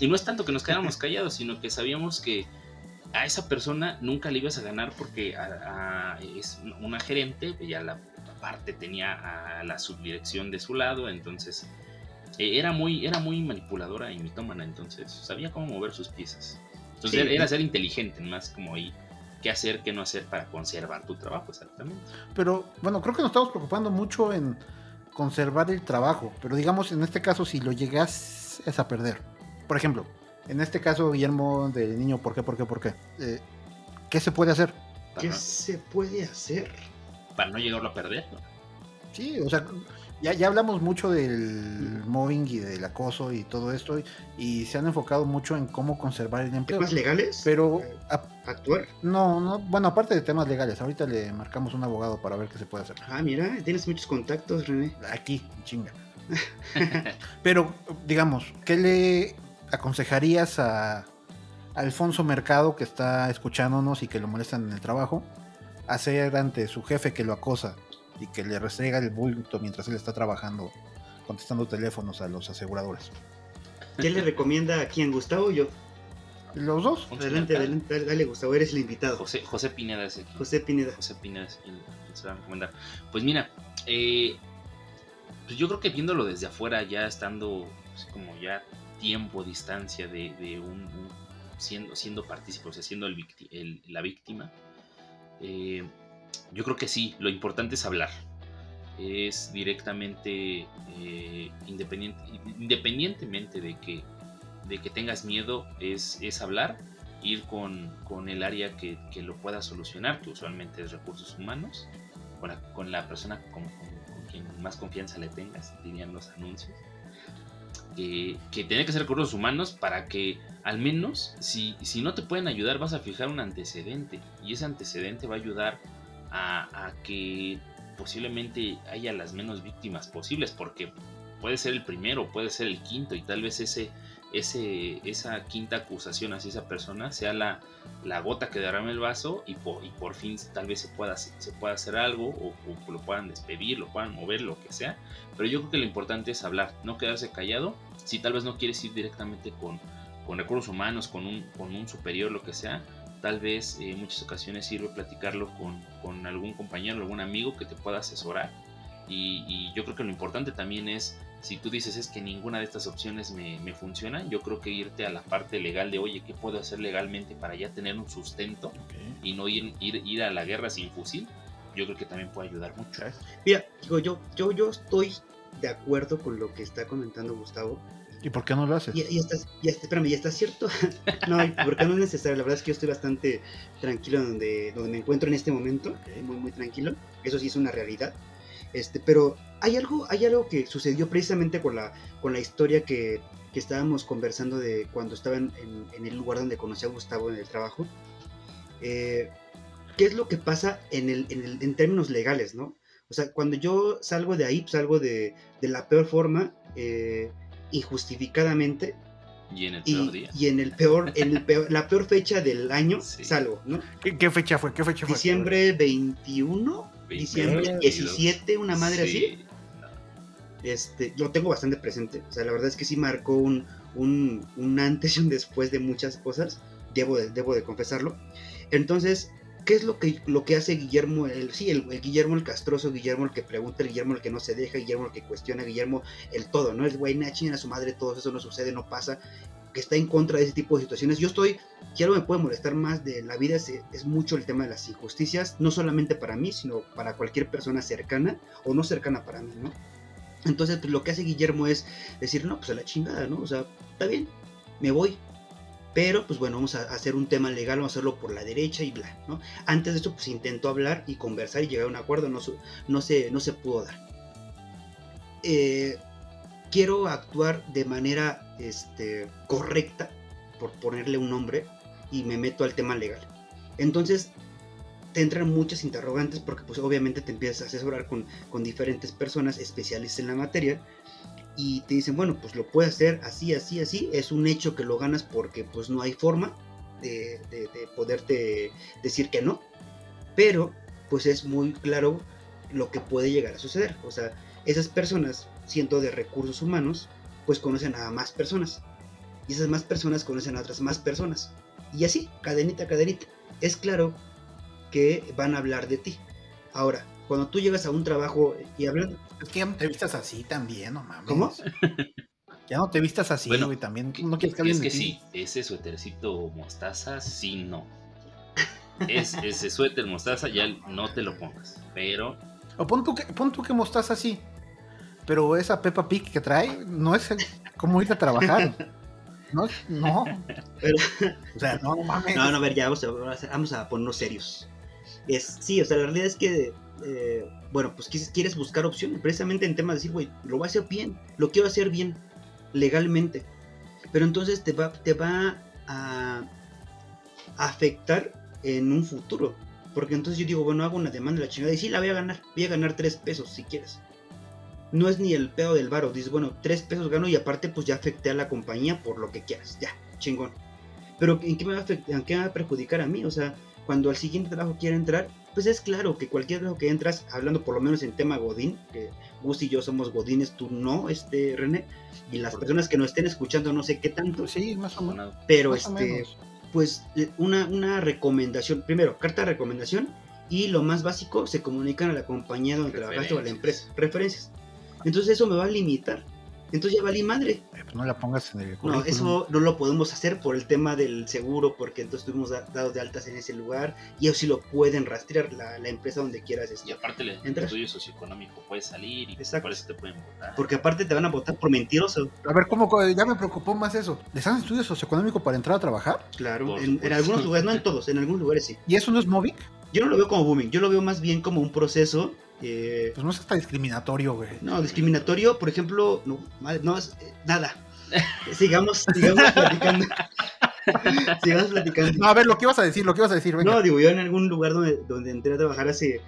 Y no es tanto que nos quedáramos callados, sino que sabíamos que a esa persona nunca le ibas a ganar porque a- a- es una gerente, ya la parte tenía a la subdirección de su lado, entonces eh, era muy, era muy manipuladora y mitómana, entonces sabía cómo mover sus piezas. Entonces Sí. era, era ser inteligente, más como ahí qué hacer, qué no hacer para conservar tu trabajo, exactamente. Pero bueno, creo que nos estamos preocupando mucho en conservar el trabajo. Pero digamos, en este caso, si lo llegas a perder. Por ejemplo, en este caso, Guillermo del niño, ¿por qué, por qué, por qué? Eh, ¿Qué se puede hacer? ¿Qué no, se puede hacer? Para no llegarlo a perder. ¿no? Sí, o sea, ya, ya hablamos mucho del mobbing y del acoso y todo esto. Y, y se han enfocado mucho en cómo conservar el empleo. ¿Temas legales? Pero Eh, a- ¿Actuar? no, no, bueno, aparte de temas legales, ahorita le marcamos un abogado para ver qué se puede hacer. Ah, mira, tienes muchos contactos, René. Aquí, chinga. Pero, digamos, ¿qué le aconsejarías a, a Alfonso Mercado que está escuchándonos y que lo molestan en el trabajo? Hacer ante su jefe que lo acosa y que le restrega el bulto mientras él está trabajando, contestando teléfonos a los aseguradores. ¿Qué le recomienda a quién, Gustavo o yo? Los dos. Adelante, adelante, dale, dale, Gustavo, eres el invitado. José, José Pineda es aquí. José Pineda. José Pineda es se va a recomendar. Pues mira, eh, pues yo creo que viéndolo desde afuera, ya estando pues, como ya tiempo, distancia de, de un, un- siendo, siendo partícipe, o sea, siendo el el- la víctima, eh, yo creo que sí, lo importante es hablar. Es directamente, eh, independiente, independientemente de que, de que tengas miedo, es, es hablar ir con, con el área que, que lo pueda solucionar, que usualmente es recursos humanos, con la, persona con- con quien más confianza le tengas, dirían los anuncios. Que, que tiene que ser recursos humanos para que al menos si, si no te pueden ayudar vas a fijar un antecedente y ese antecedente va a ayudar a, que posiblemente haya las menos víctimas posibles porque puede ser el primero, puede ser el quinto y tal vez ese, ese, esa quinta acusación hacia esa persona sea la, la gota que derrame el vaso y por, y por fin tal vez se pueda, se pueda hacer algo o lo puedan despedir, lo puedan mover, lo que sea. Pero yo creo que lo importante es hablar, no quedarse callado. Si tal vez no quieres ir directamente con, con recursos humanos, con un, con un superior, lo que sea, tal vez eh, en muchas ocasiones sirve platicarlo con, con algún compañero, algún amigo que te pueda asesorar. Y, y yo creo que lo importante también es si tú dices es que ninguna de estas opciones me, me funciona, yo creo que irte a la parte legal de, oye, ¿qué puedo hacer legalmente para ya tener un sustento y no ir, ir, ir a la guerra sin fusil? Yo creo que también puede ayudar mucho. Mira, digo, yo, yo, yo estoy de acuerdo con lo que está comentando Gustavo. ¿Y por qué no lo haces? Y, y espérame, ¿y está cierto? no, porque no es necesario. La verdad es que yo estoy bastante tranquilo donde, donde me encuentro en este momento. Muy, muy tranquilo. Eso sí es una realidad. Este, pero hay algo, hay algo que sucedió precisamente con la, con la historia que, que estábamos conversando de cuando estaba en, en- en el lugar donde conocí a Gustavo en el trabajo. Eh, ¿Qué es lo que pasa en, el, en, el- en términos legales, no? O sea, cuando yo salgo de ahí, pues, salgo de, de la peor forma, eh, injustificadamente, Y en el peor y, día. y en el peor, en el peor, la peor fecha del año Sí. salgo, ¿no? ¿Qué, qué fecha fue? ¿Qué fecha fue? Diciembre 21, diciembre 22. 17, una madre así. Sí, Este, lo tengo bastante presente. O sea, la verdad es que sí marcó un, un, un antes y un después de muchas cosas. Debo de, debo de confesarlo. Entonces, ¿qué es lo que, lo que hace Guillermo? El, sí, el, Guillermo el castroso, Guillermo el que pregunta, el Guillermo el que no se deja, Guillermo el que cuestiona, Guillermo el todo, ¿no? El güey, a su madre, todo eso no sucede, no pasa, que está en contra de ese tipo de situaciones. Yo estoy, quiero me puede molestar más de la vida, es, es mucho el tema de las injusticias, no solamente para mí, sino para cualquier persona cercana o no cercana para mí, ¿no? Entonces, pues, lo que hace Guillermo es decir, no, pues a la chingada, ¿no? O sea, está bien, me voy. Pero, pues bueno, vamos a hacer un tema legal, vamos a hacerlo por la derecha y bla, ¿no? Antes de esto, pues intentó hablar y conversar y llegar a un acuerdo, no, no, se, no se pudo dar. Eh, quiero actuar de manera este, correcta, por ponerle un nombre, y me meto al tema legal. Entonces, te entran muchas interrogantes porque pues obviamente te empiezas a asesorar con, con diferentes personas especialistas en la materia y te dicen, bueno, pues lo puedes hacer así, así, así, es un hecho que lo ganas porque pues no hay forma de, de- de poderte decir que no, pero pues es muy claro lo que puede llegar a suceder, o sea, esas personas, siendo de recursos humanos, pues conocen a más personas y esas más personas conocen a otras más personas y así, cadenita, cadenita, es claro que van a hablar de ti. Ahora, cuando tú llegas a un trabajo y hablan, Es que ya no te vistas así también, no mames. ¿Cómo? Ya no te vistas así, Bueno, güey, también. No quieres que es que sí, ese suétercito mostaza, sí, no. Es, ese suéter mostaza ya no te lo pongas. Pero O pon tú que, pon tú que mostaza así. Pero esa Peppa Pig que trae no es el- como ir a trabajar. No, es- no. Pero- O sea, no, no mames. No, no, a ver, ya vamos a, vamos a ponernos serios. Es, sí, o sea, la realidad es que, eh, bueno, pues quieres, buscar opciones, precisamente en temas de decir, güey, lo voy a hacer bien, lo quiero hacer bien, legalmente. Pero entonces te va, te va a afectar en un futuro. Porque entonces yo digo, bueno, hago una demanda de la chingada y sí, la voy a ganar, voy a ganar tres pesos si quieres. No es ni el pedo del varo, dices, bueno, tres pesos gano y aparte pues ya afecté a la compañía por lo que quieras, ya, chingón. Pero ¿en qué me va a, afect- en qué me va a perjudicar a mí? O sea, cuando al siguiente trabajo quiera entrar, pues es claro que cualquier trabajo que entras, hablando por lo menos en tema Godín, que Gus y yo somos Godines, tú no, este René, y las personas que nos estén escuchando no sé qué tanto, Pues sí, más o menos. pero Más este, menos. pues eh, una, una recomendación, primero, carta de recomendación, y lo más básico, se comunican a la compañía donde trabajaste o a la empresa, referencias. Entonces eso me va a limitar. Entonces ya valí madre. Eh, pues no la pongas en el No, currículum. eso no lo podemos hacer por el tema del seguro, porque entonces estuvimos da- dados de altas en ese lugar y eso sí lo pueden rastrear la, la empresa donde quieras. y este, aparte el Entras. estudio socioeconómico puede salir y Exacto. por eso te pueden votar. Porque aparte te van a votar por mentiroso. A ver, ¿cómo? Ya me preocupó más eso. ¿Les dan estudio socioeconómico para entrar a trabajar? Claro, en, en algunos lugares, no en todos, en algunos lugares sí. ¿Y eso no es móvil? Yo no lo veo como booming, yo lo veo más bien como un proceso. Eh, Pues no es hasta discriminatorio, güey. no, discriminatorio, por ejemplo, no, no es eh, nada. Sigamos, sigamos platicando. sigamos platicando. No, a ver, lo que ibas a decir, lo que ibas a decir, venga. No, digo, yo en algún lugar donde, donde entré a trabajar hace,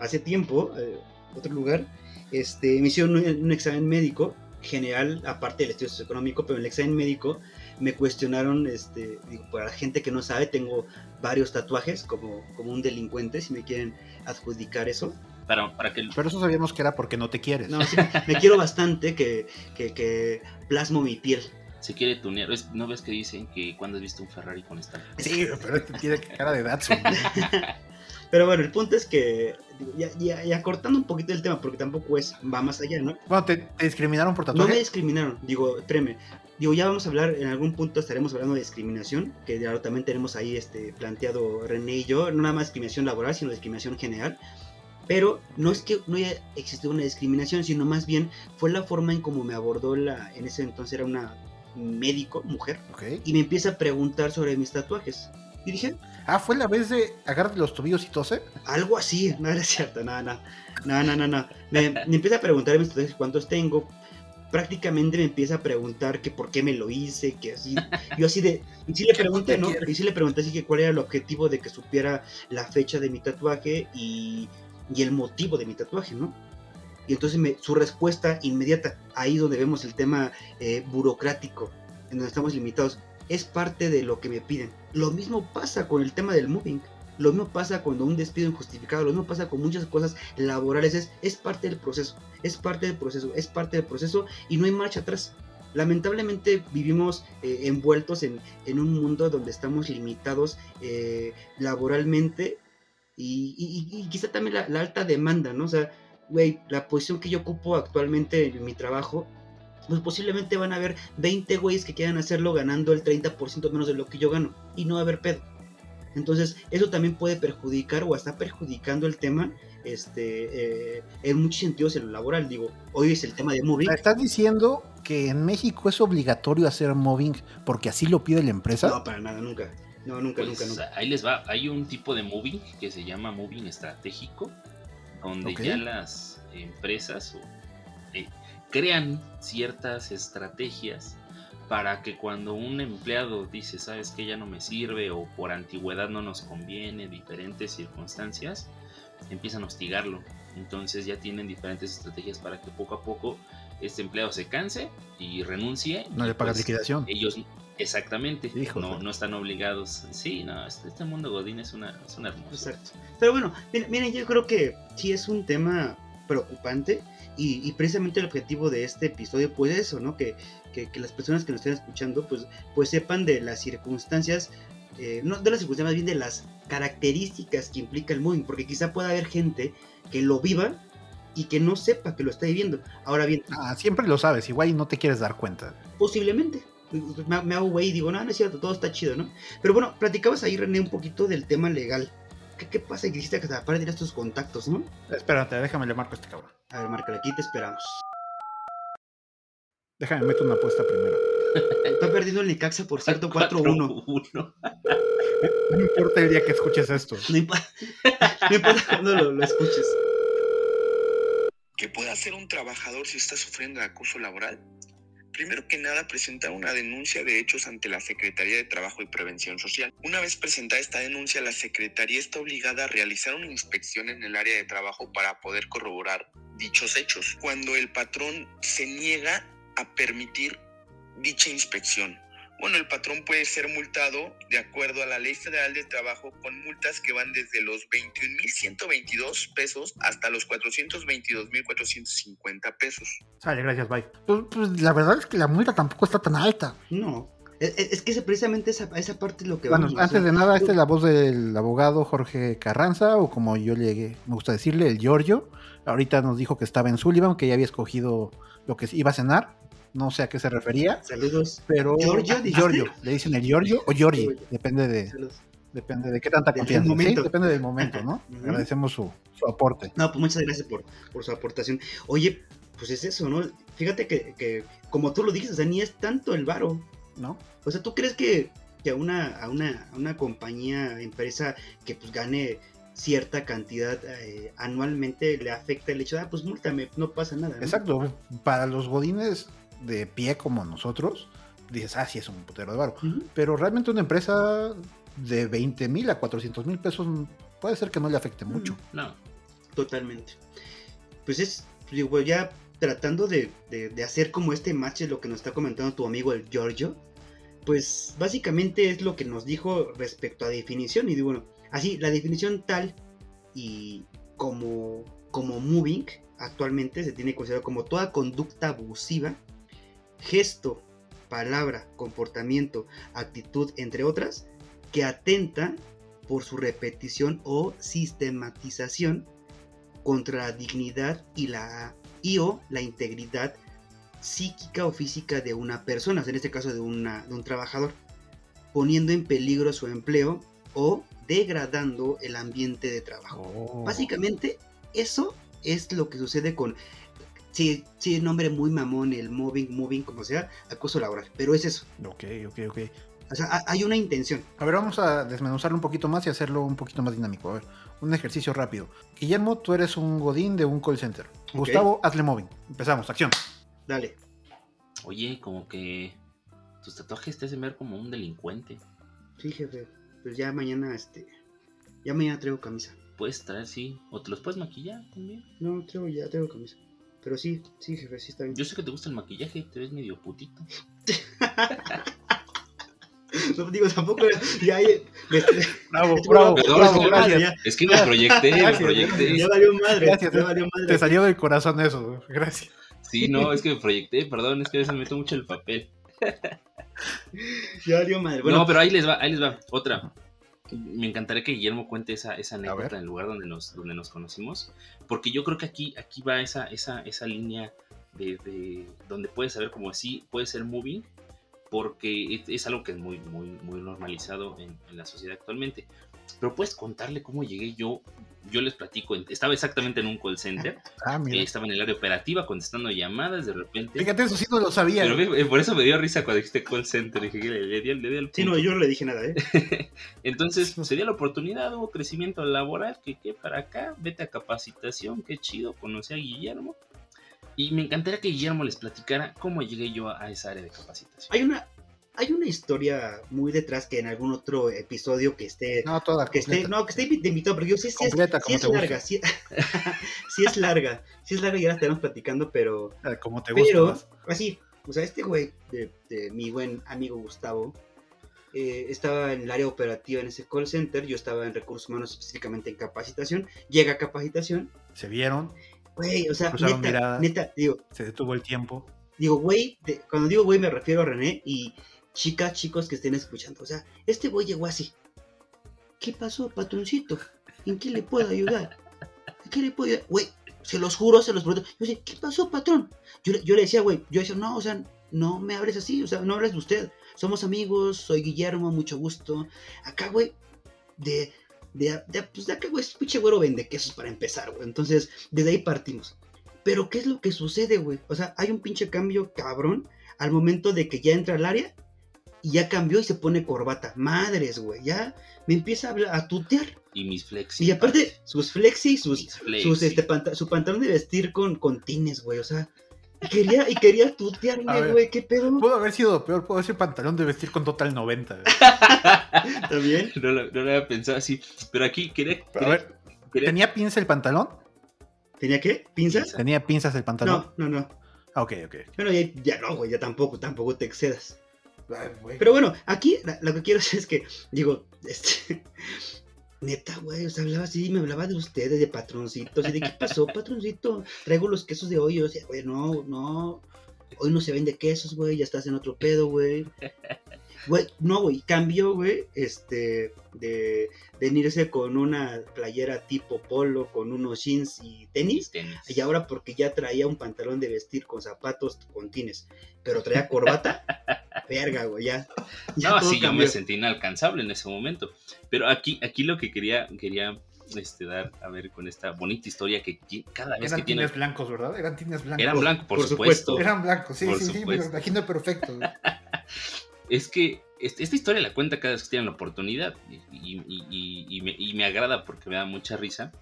hace tiempo, eh, otro lugar, este, me hicieron un, un examen médico general, aparte del estudio socioeconómico, pero en el examen médico me cuestionaron, este, digo, para la gente que no sabe, tengo varios tatuajes como, como un delincuente, si me quieren adjudicar eso. Para, para que Pero eso sabíamos que era porque no te quieres. No, sí, me quiero bastante que, que, que plasmo mi piel. se quiere tunear. ¿Ves- ¿No ves que dicen que cuando has visto un Ferrari con esta? Sí, pero este tiene cara de Datsun. Pero bueno, el punto es que, ya, ya, ya cortando un poquito el tema, porque tampoco es, va más allá, ¿no? Bueno, ¿te, te discriminaron por No tatuaje? me discriminaron, digo, espérame. Digo, ya vamos a hablar, en algún punto estaremos hablando de discriminación, que ya también tenemos ahí este, planteado René y yo, no nada más discriminación laboral, sino discriminación general. Pero no es que no haya existido una discriminación, sino más bien fue la forma en cómo me abordó la, en ese entonces era una médico, mujer, y me empieza a preguntar sobre mis tatuajes. Y dije, Ah, fue la vez de agárrate los tobillos y tose. algo así, no era cierto, nada, nada, nada, nada, nada. Me, me empieza a preguntar mis tatuajes cuántos tengo. Prácticamente me empieza a preguntar que por qué me lo hice, que así. Yo así de. Y sí le pregunté, ¿no? Y sí le pregunté así que cuál era el objetivo de que supiera la fecha de mi tatuaje y, y el motivo de mi tatuaje, ¿no? Y entonces me, su respuesta inmediata, ahí donde vemos el tema eh, burocrático, en donde estamos limitados, es parte de lo que me piden. Lo mismo pasa con el tema del moving. Lo mismo pasa cuando un despido injustificado, lo mismo pasa con muchas cosas laborales, es, es parte del proceso, es parte del proceso, es parte del proceso y no hay marcha atrás. Lamentablemente vivimos eh, envueltos en, en un mundo donde estamos limitados eh, laboralmente y, y- y quizá también la, la alta demanda, ¿no? O sea, güey, la posición que yo ocupo actualmente en mi trabajo, pues posiblemente van a haber 20 güeyes que quieran hacerlo ganando el 30% menos de lo que yo gano y no va a haber pedo. Entonces, eso también puede perjudicar o está perjudicando el tema este, eh, en muchos sentidos en lo laboral. Digo, hoy es el tema de moving. ¿Estás diciendo que en México es obligatorio hacer mobbing porque así lo pide la empresa? No, para nada, nunca. No, nunca, Pues, nunca, nunca. ahí les va. Hay un tipo de moving que se llama moving estratégico, donde ya las empresas o, eh, crean ciertas estrategias para que cuando un empleado dice, sabes que ya no me sirve o por antigüedad no nos conviene, diferentes circunstancias, empiezan a hostigarlo. Entonces ya tienen diferentes estrategias para que poco a poco este empleado se canse y renuncie. No y le pagas pues, liquidación. ellos exactamente no, no están obligados sí no este, este mundo godín es una es una hermosa Exacto. Pero bueno, miren, miren, yo creo que sí es un tema preocupante y, y precisamente el objetivo de este episodio pues es eso, ¿no? Que, que, que las personas que nos estén escuchando pues, pues sepan de las circunstancias, eh, no de las circunstancias, más bien de las características que implica el moving, porque quizá pueda haber gente que lo viva y que no sepa que lo está viviendo. Ahora bien, Ah, siempre lo sabes, igual y no te quieres dar cuenta. Posiblemente. Me, me hago güey y digo, no, no es cierto, todo está chido, ¿no? Pero bueno, platicabas ahí, René, un poquito del tema legal. ¿Qué, qué pasa? Que dijiste que te aparte de estos contactos, ¿no? Espérate, déjame le marco a este cabrón. A ver, Marca, aquí te esperamos. Déjame meter una apuesta primero. Está perdiendo el Necaxa, por cierto, 4-1. 4-1. No importa el día que escuches esto. No importa, no importa cuando lo, lo escuches. ¿Qué puede hacer un trabajador si está sufriendo de acoso laboral? Primero que nada, presentar una denuncia de hechos ante la Secretaría de Trabajo y Prevención Social. Una vez presentada esta denuncia, la Secretaría está obligada a realizar una inspección en el área de trabajo para poder corroborar dichos hechos. Cuando el patrón se niega a permitir dicha inspección. Bueno, el patrón puede ser multado de acuerdo a la Ley Federal del Trabajo con multas que van desde los 21.122 pesos hasta los 422.450 pesos. Sale, gracias, bye. Pues, pues, la verdad es que la multa tampoco está tan alta. No. Es, es- es que es precisamente esa, esa parte es lo que Bueno, vamos a antes hacer. de nada, esta es la voz del abogado Jorge Carranza, o como yo le me gusta decirle, el Giorgio. Ahorita nos dijo que estaba en Sullivan, que ya había escogido lo que iba a cenar. No sé a qué se refería, Saludos. pero. ¿Giorgio, Ah? Giorgio. Le dicen el Giorgio o Giorgi. Depende de, Saludos. depende de qué tanta confianza. Sí, depende del momento, ¿no? Agradecemos su, su aporte. No, pues muchas gracias por, por su aportación. Oye, pues es eso, ¿no? Fíjate que, que como tú lo dijiste, o sea, ni es tanto el varo. ¿No? O sea, ¿tú crees que, que a, una, a, una, a una compañía, empresa que pues gane cierta cantidad eh, anualmente le afecta el hecho de, ah, pues múltame, no pasa nada. ¿no? Exacto. Para los godines de pie como nosotros, dices, ah, sí, es un putero de varo. Ujú. Pero realmente una empresa de 20 mil a 400 mil pesos puede ser que no le afecte mucho. no Totalmente. Pues es, digo, ya tratando de, de- de hacer como este match, lo que nos está comentando tu amigo el Giorgio, pues básicamente es lo que nos dijo respecto a definición. Y digo, bueno, así, la definición tal y como, como moving actualmente se tiene considerado como toda conducta abusiva, gesto, palabra, comportamiento, actitud, entre otras, que atenta por su repetición o sistematización contra la dignidad y la y o la integridad psíquica o física de una persona, en este caso de, una, de un trabajador, poniendo en peligro su empleo o degradando el ambiente de trabajo. Oh. Básicamente, eso es lo que sucede con, sí, sí, el nombre muy mamón, el mobbing, moving, como sea, acoso laboral, pero es eso. Ok, ok, ok. O sea, ha- hay una intención. A ver, vamos a desmenuzarlo un poquito más y hacerlo un poquito más dinámico. A ver, un ejercicio rápido. Guillermo, tú eres un godín de un call center. Gustavo, hazle moving. Empezamos, acción. Dale. oye como que tus tatuajes te hacen ver como un delincuente Sí, jefe. Pues ya mañana, este, ya mañana traigo camisa. puedes traer sí o te los puedes maquillar también No, traigo ya, traigo camisa. Pero sí, sí, jefe, sí está bien. yo sé que te gusta el maquillaje te ves medio putito No digo, tampoco ya, ya, me- Bravo, bravo, Perdón, bravo, es, que, gracias. ya- es que me proyecté, me proyecté. ya valió madre, Gracias, ya eh. valió madre. Te salió del corazón eso. Gracias. Sí, no, es que me proyecté, perdón, es que a veces me meto mucho el papel. Ya valió madre. Bueno, no, pero ahí les va, ahí les va. Otra. Me encantaría que Guillermo cuente esa, esa anécdota en el lugar donde nos, donde nos conocimos, porque yo creo que aquí, aquí va esa, esa, esa línea de, donde puedes saber como así, puede ser moving, porque es, algo que es muy, muy, muy normalizado en, en, la sociedad actualmente. Pero puedes contarle cómo llegué yo yo les platico, estaba exactamente en un call center, ah, eh, estaba en el área operativa contestando llamadas, de repente. Fíjate, eso sí no lo sabía. Pero eh, por eso me dio risa cuando dijiste call center, dije que le, di el Sí, no, yo no le dije nada, ¿eh? Entonces, se dio la oportunidad, hubo crecimiento laboral, que, que para acá, vete a capacitación, qué chido, conocí a Guillermo. Y me encantaría que Guillermo les platicara cómo llegué yo a esa área de capacitación. Hay una, hay una historia muy detrás que en algún otro episodio que esté. No, toda. Que esté, no, que esté invitado, pero yo sí, sí, es, sí es larga. Sí, sí, es larga. Sí es larga y ya la estaremos platicando, pero. Ah, como te gusta. Pero, así, o sea, este güey de, de mi buen amigo Gustavo. Eh, estaba en el área operativa en ese call center, yo estaba en recursos humanos específicamente en capacitación, llega a capacitación. Se vieron. Güey, o sea, neta, neta, digo. Se detuvo el tiempo. Digo, güey, cuando digo güey me refiero a René y chicas, chicos que estén escuchando. O sea, este güey llegó así. ¿Qué pasó, patroncito? ¿En qué le puedo ayudar? ¿En qué le puedo ayudar? Güey, se los juro, se los prometo. Yo decía, ¿qué pasó, patrón? Yo, yo le decía, güey, yo decía, no, o sea, no me hables así, o sea, no hables de usted. Somos amigos, soy Guillermo, mucho gusto. Acá, güey, de, de, de, pues de acá, güey, es pinche güero vende quesos para empezar, güey. Entonces, desde ahí partimos. Pero, ¿qué es lo que sucede, güey? O sea, hay un pinche cambio cabrón al momento de que ya entra al área y ya cambió y se pone corbata. Madres, güey, ya me empieza a, a tutear. Y mis flexi. Y aparte, sus flexi, sus, sus este, su pantalón de vestir con, con tines, güey, o sea. Y quería, y quería tutearme, güey, qué pedo. Pudo haber sido peor, pudo haber pantalón de vestir con total 90. ¿También? No, no, lo había pensado así. Pero aquí quería. a ver, ¿tenía pinza el pantalón? ¿Tenía qué? ¿Pinzas? ¿Tenía pinzas el pantalón? No, no, no. Ah, ok, ok. Bueno, ya, ya no, güey, ya tampoco, tampoco te excedas. Pero bueno, aquí lo que quiero hacer es que, digo, este, neta, güey, o sea, hablaba así, me hablaba de ustedes, de patroncitos, y de qué pasó, patroncito, traigo los quesos de hoy, o sea, güey, no, no, hoy no se vende quesos, güey, ya estás en otro pedo, güey. Güey, no, güey, cambió, güey, este, de, venirse con una playera tipo polo, con unos jeans y tenis, y ahora porque ya traía un pantalón de vestir con zapatos con tines, pero traía corbata, verga, güey, ya. no, sí, yo me sentí inalcanzable en ese momento. Pero aquí, aquí lo que quería, quería este, dar a ver con esta bonita historia que cada vez Eran que tiene. Eran tines blancos, ¿verdad? Eran tines blancos. Eran blancos, por, supuesto. Eran blancos, sí, sí, sí, me lo imagino perfecto. es que esta historia la cuenta cada vez que tienen la oportunidad y, me, agrada porque me da mucha risa.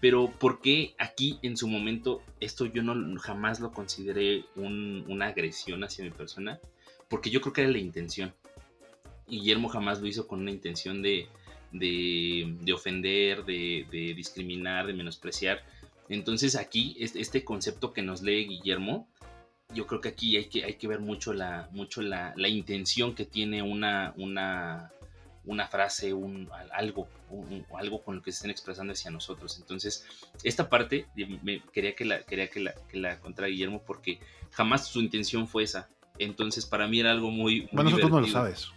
Pero ¿por qué aquí en su momento esto yo no jamás lo consideré una agresión hacia mi persona? Porque yo creo que era la intención. Guillermo jamás lo hizo con una intención de, de, ofender, de, discriminar, de menospreciar. Entonces aquí este concepto que nos lee Guillermo yo creo que aquí hay que, hay que ver mucho la, mucho la, intención que tiene una, una, una frase, un, algo, algo con lo que se estén expresando hacia nosotros. Entonces, esta parte quería que la, quería que la, que la contra Guillermo porque jamás su intención fue esa. Entonces, para mí era algo muy... bueno, eso tú no lo sabes.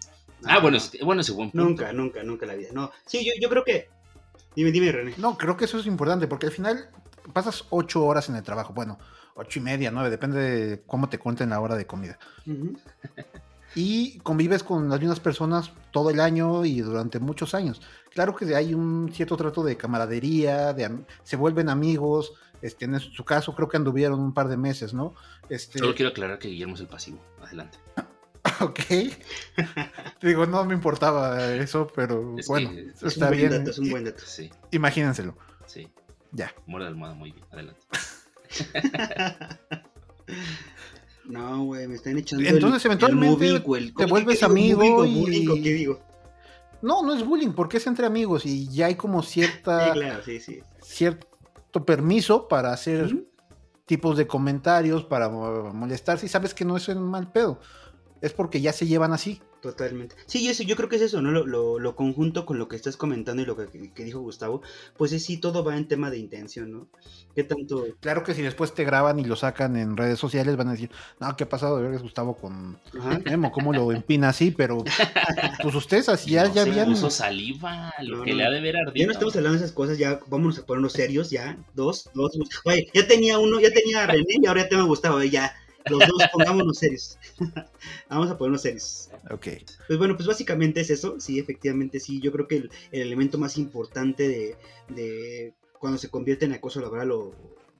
Ah, bueno, bueno, ese buen punto. Nunca, nunca, nunca la vida. No, sí, yo, yo creo que... Dime, dime, René. No, creo que eso es importante porque al final pasas ocho horas en el trabajo. Bueno, ocho y media, nueve, depende de cómo te cuenten la hora de comida. y convives con las mismas personas todo el año y durante muchos años. Claro que hay un cierto trato de camaradería, de, se vuelven amigos. Este, en su caso creo que anduvieron un par de meses, ¿no? Este... Solo quiero aclarar que Guillermo es el pasivo. Adelante. ok. Digo, no me importaba eso, pero bueno, está bien. es un buen dato. Sí. Imagínenselo. Sí. Ya. Muerde almohada, muy bien. Adelante. no, güey, me están echando. Entonces, eventualmente te vuelves amigo y. ¿qué digo? No, no es bullying, porque es entre amigos y ya hay como cierta. Sí, claro, sí, sí. Cierto permiso para hacer tipos de comentarios, para molestarse y sabes que no es un mal pedo. Es porque ya se llevan así. Totalmente. Sí, eso, yo creo que es eso, ¿no? Lo, lo, lo conjunto con lo que estás comentando y lo que, que dijo Gustavo, pues es sí, todo va en tema de intención, ¿no? ¿Qué tanto? Claro que si después te graban y lo sacan en redes sociales, van a decir, no, ¿qué ha pasado de ver Gustavo con Ajá. Memo? ¿Cómo lo empina así? Pero, pues ustedes así ya, No ya se habían... puso saliva, lo No, que no. le ha de ver Ya no estamos hablando de esas cosas, ya vámonos a ponernos serios, ya. Dos, dos. Oye, ya tenía uno, ya tenía a René y ahora ya tengo a Gustavo, eh, ya. Los dos pongámonos serios. Vamos a ponernos serios. Ok. Pues bueno, pues básicamente es eso, sí, efectivamente sí, yo creo que el, el elemento más importante de, de cuando se convierte en acoso laboral o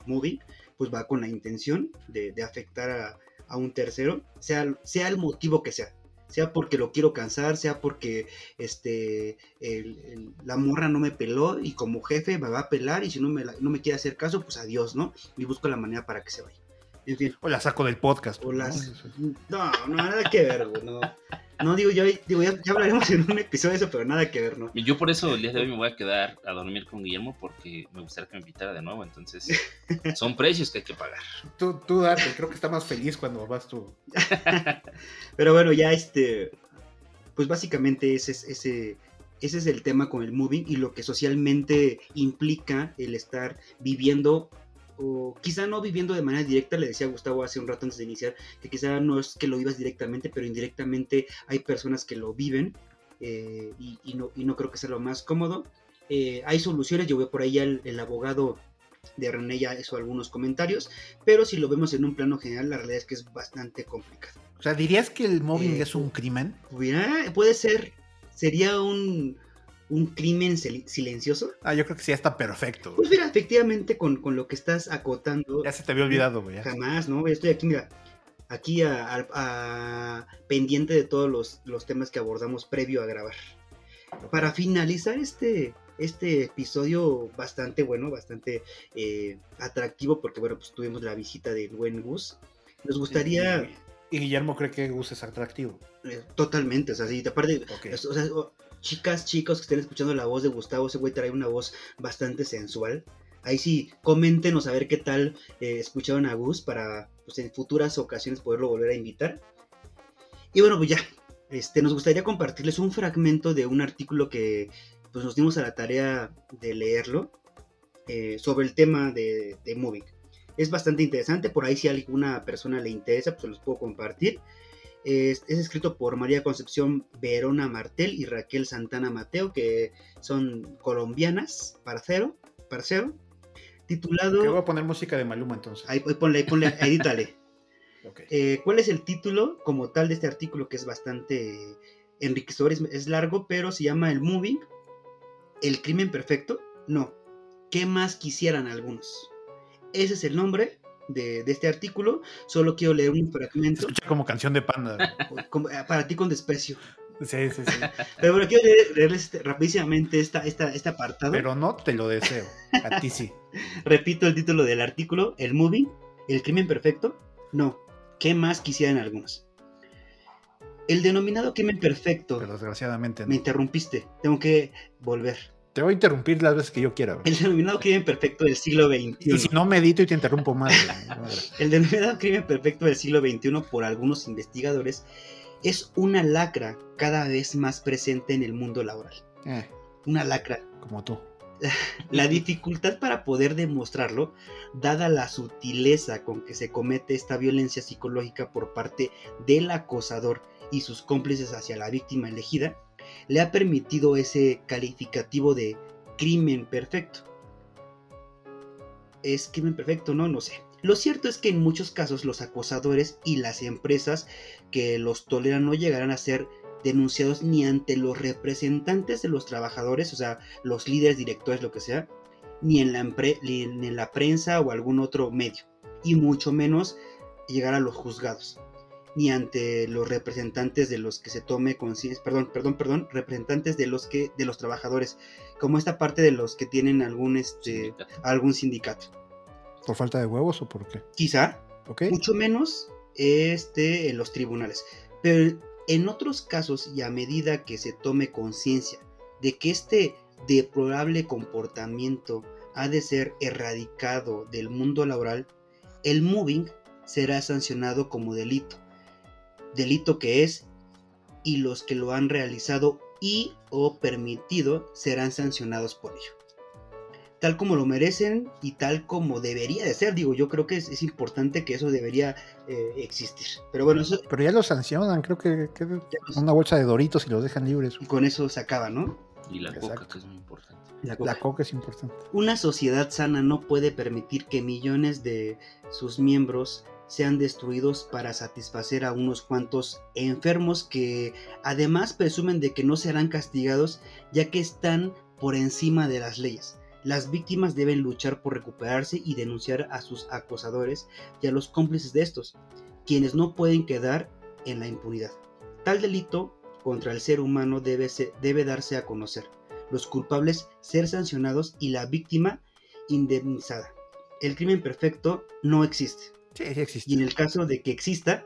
moving, pues va con la intención de, de afectar a, a un tercero, sea, sea el motivo que sea, sea porque lo quiero cansar, sea porque este el- el- la morra no me peló y como jefe me va a pelar y si no me, la- no me quiere hacer caso, pues adiós, ¿no? Y busco la manera para que se vaya. En fin. O la saco del podcast. O ¿no? las... No, no, nada que ver, güey, no. No, digo, yo, digo ya, ya hablaremos en un episodio de eso, pero nada que ver, ¿no? Y yo por eso el día de hoy me voy a quedar a dormir con Guillermo porque me gustaría que me invitara de nuevo. Entonces, son precios que hay que pagar. Tú, tú date, creo que está más feliz cuando vas tú. Pero bueno, ya este, pues básicamente ese es, ese, ese es el tema con el moving y lo que socialmente implica el estar viviendo, o quizá no viviendo de manera directa, le decía a Gustavo hace un rato antes de iniciar, que quizá no es que lo vivas directamente, pero indirectamente hay personas que lo viven eh, y, y no, y no creo que sea lo más cómodo. Eh, hay soluciones, yo veo por ahí ya el, abogado de René ya hizo algunos comentarios, pero si lo vemos en un plano general, la realidad es que es bastante complicado. O sea, ¿dirías que el mobbing Eh, es un crimen? Hubiera- puede ser, sería un, un crimen sil- silencioso. Ah, yo creo que sí está perfecto. Pues mira, efectivamente con, con lo que estás acotando, Ya se te había olvidado, güey. jamás, ¿no? Estoy aquí, mira, aquí a, a- a- pendiente de todos los, los temas que abordamos previo a grabar. Para finalizar este, este episodio bastante bueno, bastante eh, atractivo, porque bueno, pues tuvimos la visita del buen Gus. Nos gustaría Y Guillermo cree que Gus es atractivo. eh, totalmente, o sea, sí, aparte, Ok. o sea, chicas, chicos que estén escuchando la voz de Gustavo, ese güey trae una voz bastante sensual. Ahí sí, coméntenos a ver qué tal eh, escucharon a Gus para pues, en futuras ocasiones poderlo volver a invitar. Y bueno, pues ya, este, nos gustaría compartirles un fragmento de un artículo que pues, nos dimos a la tarea de leerlo eh, sobre el tema de, de Moving. Es bastante interesante, por ahí si a alguna persona le interesa, pues se los puedo compartir. Es, es escrito por María Concepción Verona Martel y Raquel Santana Mateo, que son colombianas, parcero, parcero, titulado... Que voy a poner música de Maluma entonces. Ahí, ponle, ahí ponle, edítale. Eh, ¿Cuál es el título como tal de este artículo que es bastante enriquecedor? Es, es largo, pero se llama El Moving. ¿El crimen perfecto? No. ¿Qué más quisieran algunos? Ese es el nombre de, de este artículo. Solo quiero leer un Se fragmento escucha como canción de panda. como- eh, para ti con desprecio. Sí, sí, sí. Pero bueno, quiero leer, leerles este- rapidísimamente esta, esta, este apartado. Pero no te lo deseo. A ti sí. Repito el título del artículo, El Moving, ¿El crimen perfecto? No. ¿Qué más quisieran algunos? El denominado crimen perfecto. Pero desgraciadamente Me no. interrumpiste. Tengo que volver. Te voy a interrumpir las veces que yo quiera. güey. El denominado crimen perfecto del siglo XXI. Y si no medito y te interrumpo más. El denominado crimen perfecto del siglo XXI por algunos investigadores es una lacra cada vez más presente en el mundo laboral. Eh, Una lacra. como tú. La dificultad para poder demostrarlo, dada la sutileza con que se comete esta violencia psicológica por parte del acosador y sus cómplices hacia la víctima elegida, le ha permitido ese calificativo de crimen perfecto. ¿Es crimen perfecto? No, no sé. Lo cierto es que en muchos casos los acosadores y las empresas que los toleran no llegarán a ser denunciados ni ante los representantes de los trabajadores, o sea, los líderes, directores, lo que sea, ni en la, ni en la prensa o algún otro medio, y mucho menos llegar a los juzgados, ni ante los representantes de los que se tome conciencia, perdón, perdón, perdón, representantes de los que, de los trabajadores, como esta parte de los que tienen algún, este, Sindicato. algún sindicato. ¿Por falta de huevos o por qué? Quizá, ¿Ok? mucho menos este, en los tribunales. Pero en otros casos y a medida que se tome conciencia de que este deplorable comportamiento ha de ser erradicado del mundo laboral, el moving será sancionado como delito. Delito que es y los que lo han realizado y o permitido serán sancionados por ello tal como lo merecen y tal como debería de ser. Digo, yo creo que es, es importante que eso debería eh, existir. Pero bueno, eso, Pero ya lo sancionan, creo que, que una bolsa de doritos y los dejan libres. y con eso se acaba, ¿no? Y la Exacto. coca, que es muy importante. La coca. La coca es importante. Una sociedad sana no puede permitir que millones de sus miembros sean destruidos para satisfacer a unos cuantos enfermos que además presumen de que no serán castigados ya que están por encima de las leyes. Las víctimas deben luchar por recuperarse y denunciar a sus acosadores y a los cómplices de estos, quienes no pueden quedar en la impunidad. Tal delito contra el ser humano debe, se- debe darse a conocer, los culpables ser sancionados y la víctima indemnizada. El crimen perfecto no existe Sí, existe. y en el caso de que exista,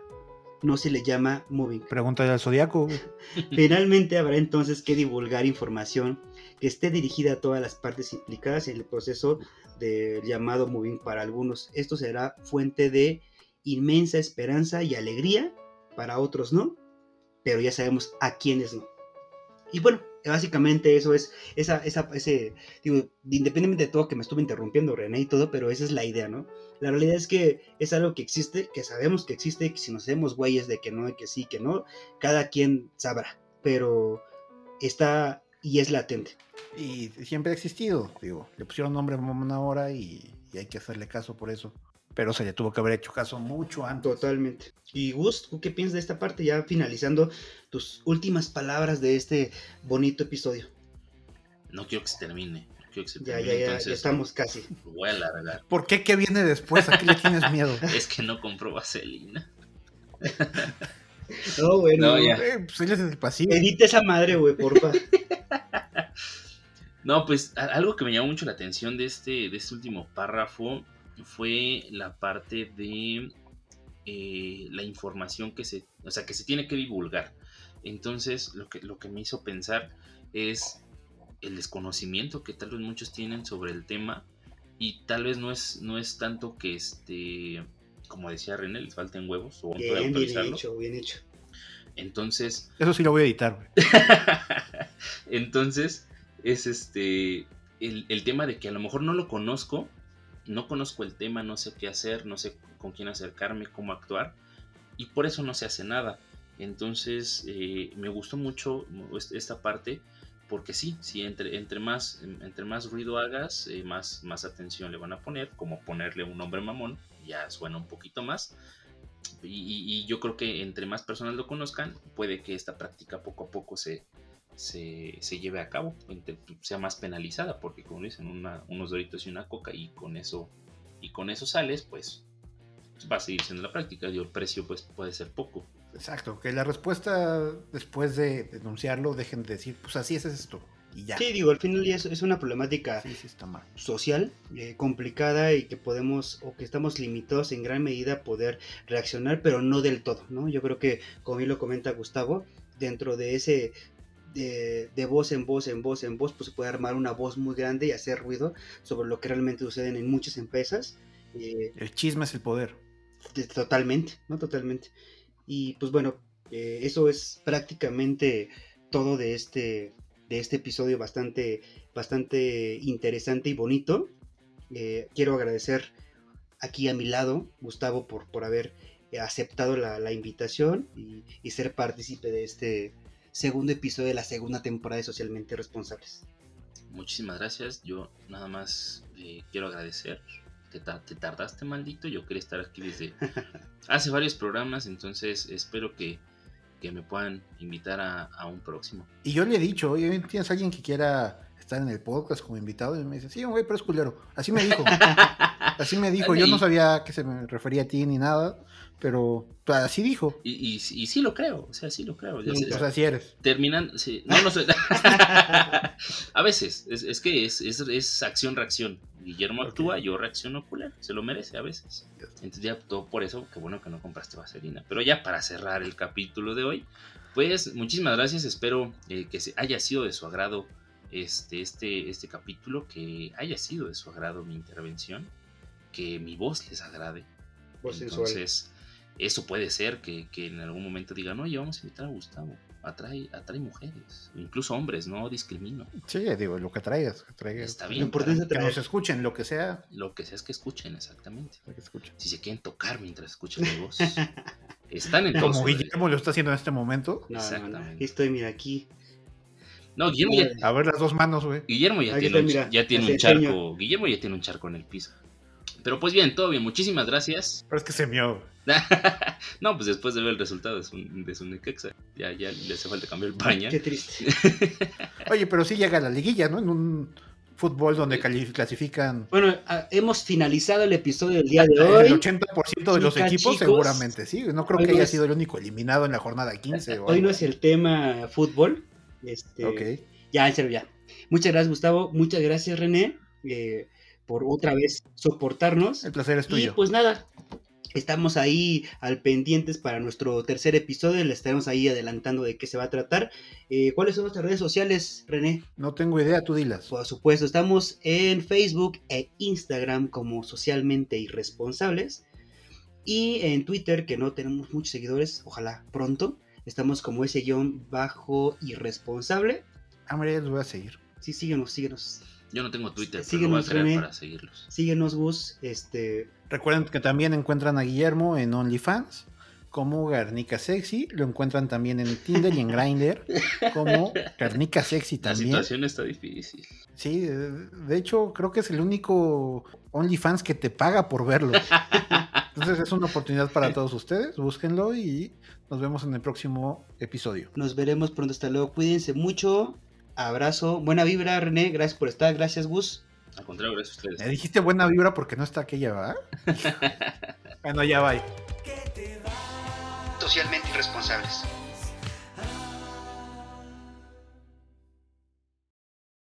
no se le llama moving. Pregúntale al zodiaco. Finalmente habrá entonces que divulgar información que esté dirigida a todas las partes implicadas en el proceso del llamado moving para algunos. Esto será fuente de inmensa esperanza y alegría, para otros no, pero ya sabemos a quiénes no. Y bueno, básicamente eso es, esa, esa, ese, digo, independientemente de todo que me estuve interrumpiendo René y todo, pero esa es la idea, ¿no? La realidad es que es algo que existe, que sabemos que existe, que si nos hacemos güeyes de que no, que sí, que no, cada quien sabrá, pero está y es latente. Y siempre ha existido. Digo, le pusieron nombre a una hora y, y hay que hacerle caso por eso. Pero se le tuvo que haber hecho caso mucho antes. Totalmente. Y Gus, ¿tú qué piensas de esta parte? Ya finalizando tus últimas palabras de este bonito episodio. No quiero que se termine. No quiero que se Ya, termine. ya, ya, entonces ya estamos casi. Voy a alargar. ¿Por qué? ¿Qué viene después? ¿A qué le tienes miedo? Es que no compro vaselina. No, bueno. No, ya. Eh, pues él es el pasivo. Edita esa madre, güey, porfa. No, pues algo que me llamó mucho la atención de este, de este último párrafo fue la parte de eh, la información que se, o sea, que se tiene que divulgar. Entonces, lo que, lo que me hizo pensar es el desconocimiento que tal vez muchos tienen sobre el tema y tal vez no es, no es tanto que este, como decía René, les falten huevos o Bien, bien hecho, bien hecho. Entonces, Eso sí lo voy a editar. Entonces, es este. El, el tema de que a lo mejor no lo conozco, no conozco el tema, no sé qué hacer, no sé con quién acercarme, cómo actuar, y por eso no se hace nada. Entonces, eh, me gustó mucho est- esta parte, porque sí, sí entre, entre, más, entre más ruido hagas, eh, más, más atención le van a poner, como ponerle un nombre mamón, ya suena un poquito más. Y yo creo que entre más personas lo conozcan, puede que esta práctica poco a poco se, se, se lleve a cabo, sea más penalizada, porque como dicen, una- unos doritos y una coca y con eso y con eso sales, pues va a seguir siendo la práctica. Digo, el precio pues puede ser poco. Exacto. Que la respuesta después de denunciarlo dejen de decir, pues así es esto. Y ya. Sí, digo, al final ya es, es una problemática Sí, sí está mal. social eh, complicada y que podemos o que estamos limitados en gran medida a poder reaccionar, pero no del todo, ¿no? Yo creo que, como bien lo comenta Gustavo, dentro de ese de, de voz en voz, en voz, en voz, pues se puede armar una voz muy grande y hacer ruido sobre lo que realmente sucede en muchas empresas. eh, El chisme es el poder. de- totalmente, ¿no? Totalmente. Y pues bueno, eh, eso es prácticamente todo de este, de este episodio bastante, bastante interesante y bonito. Eh, quiero agradecer aquí a mi lado, Gustavo, por, por haber aceptado la, la invitación y, y ser partícipe de este segundo episodio de la segunda temporada de Socialmente Responsables. Muchísimas gracias. Yo nada más eh, quiero agradecer. Te, ta- te tardaste, maldito. Yo quería estar aquí desde hace varios programas, entonces espero que, que me puedan invitar a, a un próximo. Y yo le he dicho, oye, ¿tienes alguien que quiera estar en el podcast como invitado? Y me dice, sí, güey, pero es culero. Así me dijo. Así me dijo. Yo no sabía que se me refería a ti ni nada, pero así dijo. Y, y, y sí lo creo, o sea, sí lo creo. Ya Sí, sé- O sea, si eres. terminan. sí, no, no sé. a veces, es, es que es, es, es acción-reacción. Guillermo actúa, yo reacciono culero. Se lo merece a veces. Entonces, ya todo por eso, qué bueno que no compraste vaselina. Pero ya para cerrar el capítulo de hoy, pues muchísimas gracias. Espero eh, que se haya sido de su agrado este, este, este capítulo, que haya sido de su agrado mi intervención, que mi voz les agrade. Voz sensual. Eso puede ser que, que en algún momento digan, oye, vamos a invitar a Gustavo. atrae, atrae mujeres, incluso hombres, no discrimino. Sí, digo, lo que traigas. Que traigas Está Lo bien, importante es que nos escuchen, lo que sea. lo que sea es que escuchen, exactamente. que escuchen. Si se quieren tocar mientras escuchan mi voz, están en Como. Guillermo lo está haciendo en este momento. No, no, no. Exactamente. Aquí estoy, mira, aquí. No, Guillermo ya, A ver las dos manos, güey. Guillermo ya Aquí tiene, está, un, mira, ya tiene un enseño. charco. Guillermo ya tiene un charco en el piso. Pero pues bien, todo bien, muchísimas gracias. Pero es que se mió. no, pues después de ver el resultado de su, de su Necaxa, ya, ya le hace falta cambiar el pañal. Qué triste. Oye, pero sí llega a la liguilla, ¿no? En un fútbol donde cali- clasifican Bueno, hemos finalizado el episodio del día de el hoy. 80% de los equipos, chicos. seguramente sí. No creo que haya es- sido el único eliminado en la jornada 15. o Hoy no es el tema fútbol. Este, Ok. Ya, en serio, ya. Muchas gracias, Gustavo. Muchas gracias, René, eh, por otra vez soportarnos. El placer es Y tuyo. pues nada, estamos ahí al pendientes para nuestro tercer episodio. Le estaremos ahí adelantando de qué se va a tratar. Eh, ¿Cuáles son nuestras redes sociales, René? No tengo idea, tú dilas. Por supuesto, estamos en Facebook e Instagram como socialmente irresponsables. Y en Twitter, que no tenemos muchos seguidores, ojalá pronto. Estamos como ese guion bajo irresponsable. Ah, María, los voy a seguir. Sí, síguenos, síguenos. Yo no tengo Twitter, pero lo voy a Síguenos, crear René. para seguirlos. Síguenos, Gus. Este, Recuerden que también encuentran a Guillermo en OnlyFans como Garnica Sexy. Lo encuentran también en Tinder y en Grindr como Garnica Sexy La también. situación está difícil. Sí, de de hecho creo que es el único OnlyFans que te paga por verlo. Entonces es una oportunidad para todos ustedes. Búsquenlo y nos vemos en el próximo episodio. nos veremos pronto. Hasta luego. Cuídense mucho. Abrazo. Buena vibra, René. Gracias por estar. Gracias, Gus. Al contrario, gracias a ustedes. Me dijiste buena vibra porque no está aquella, ¿va? bueno, ya va. Socialmente irresponsables.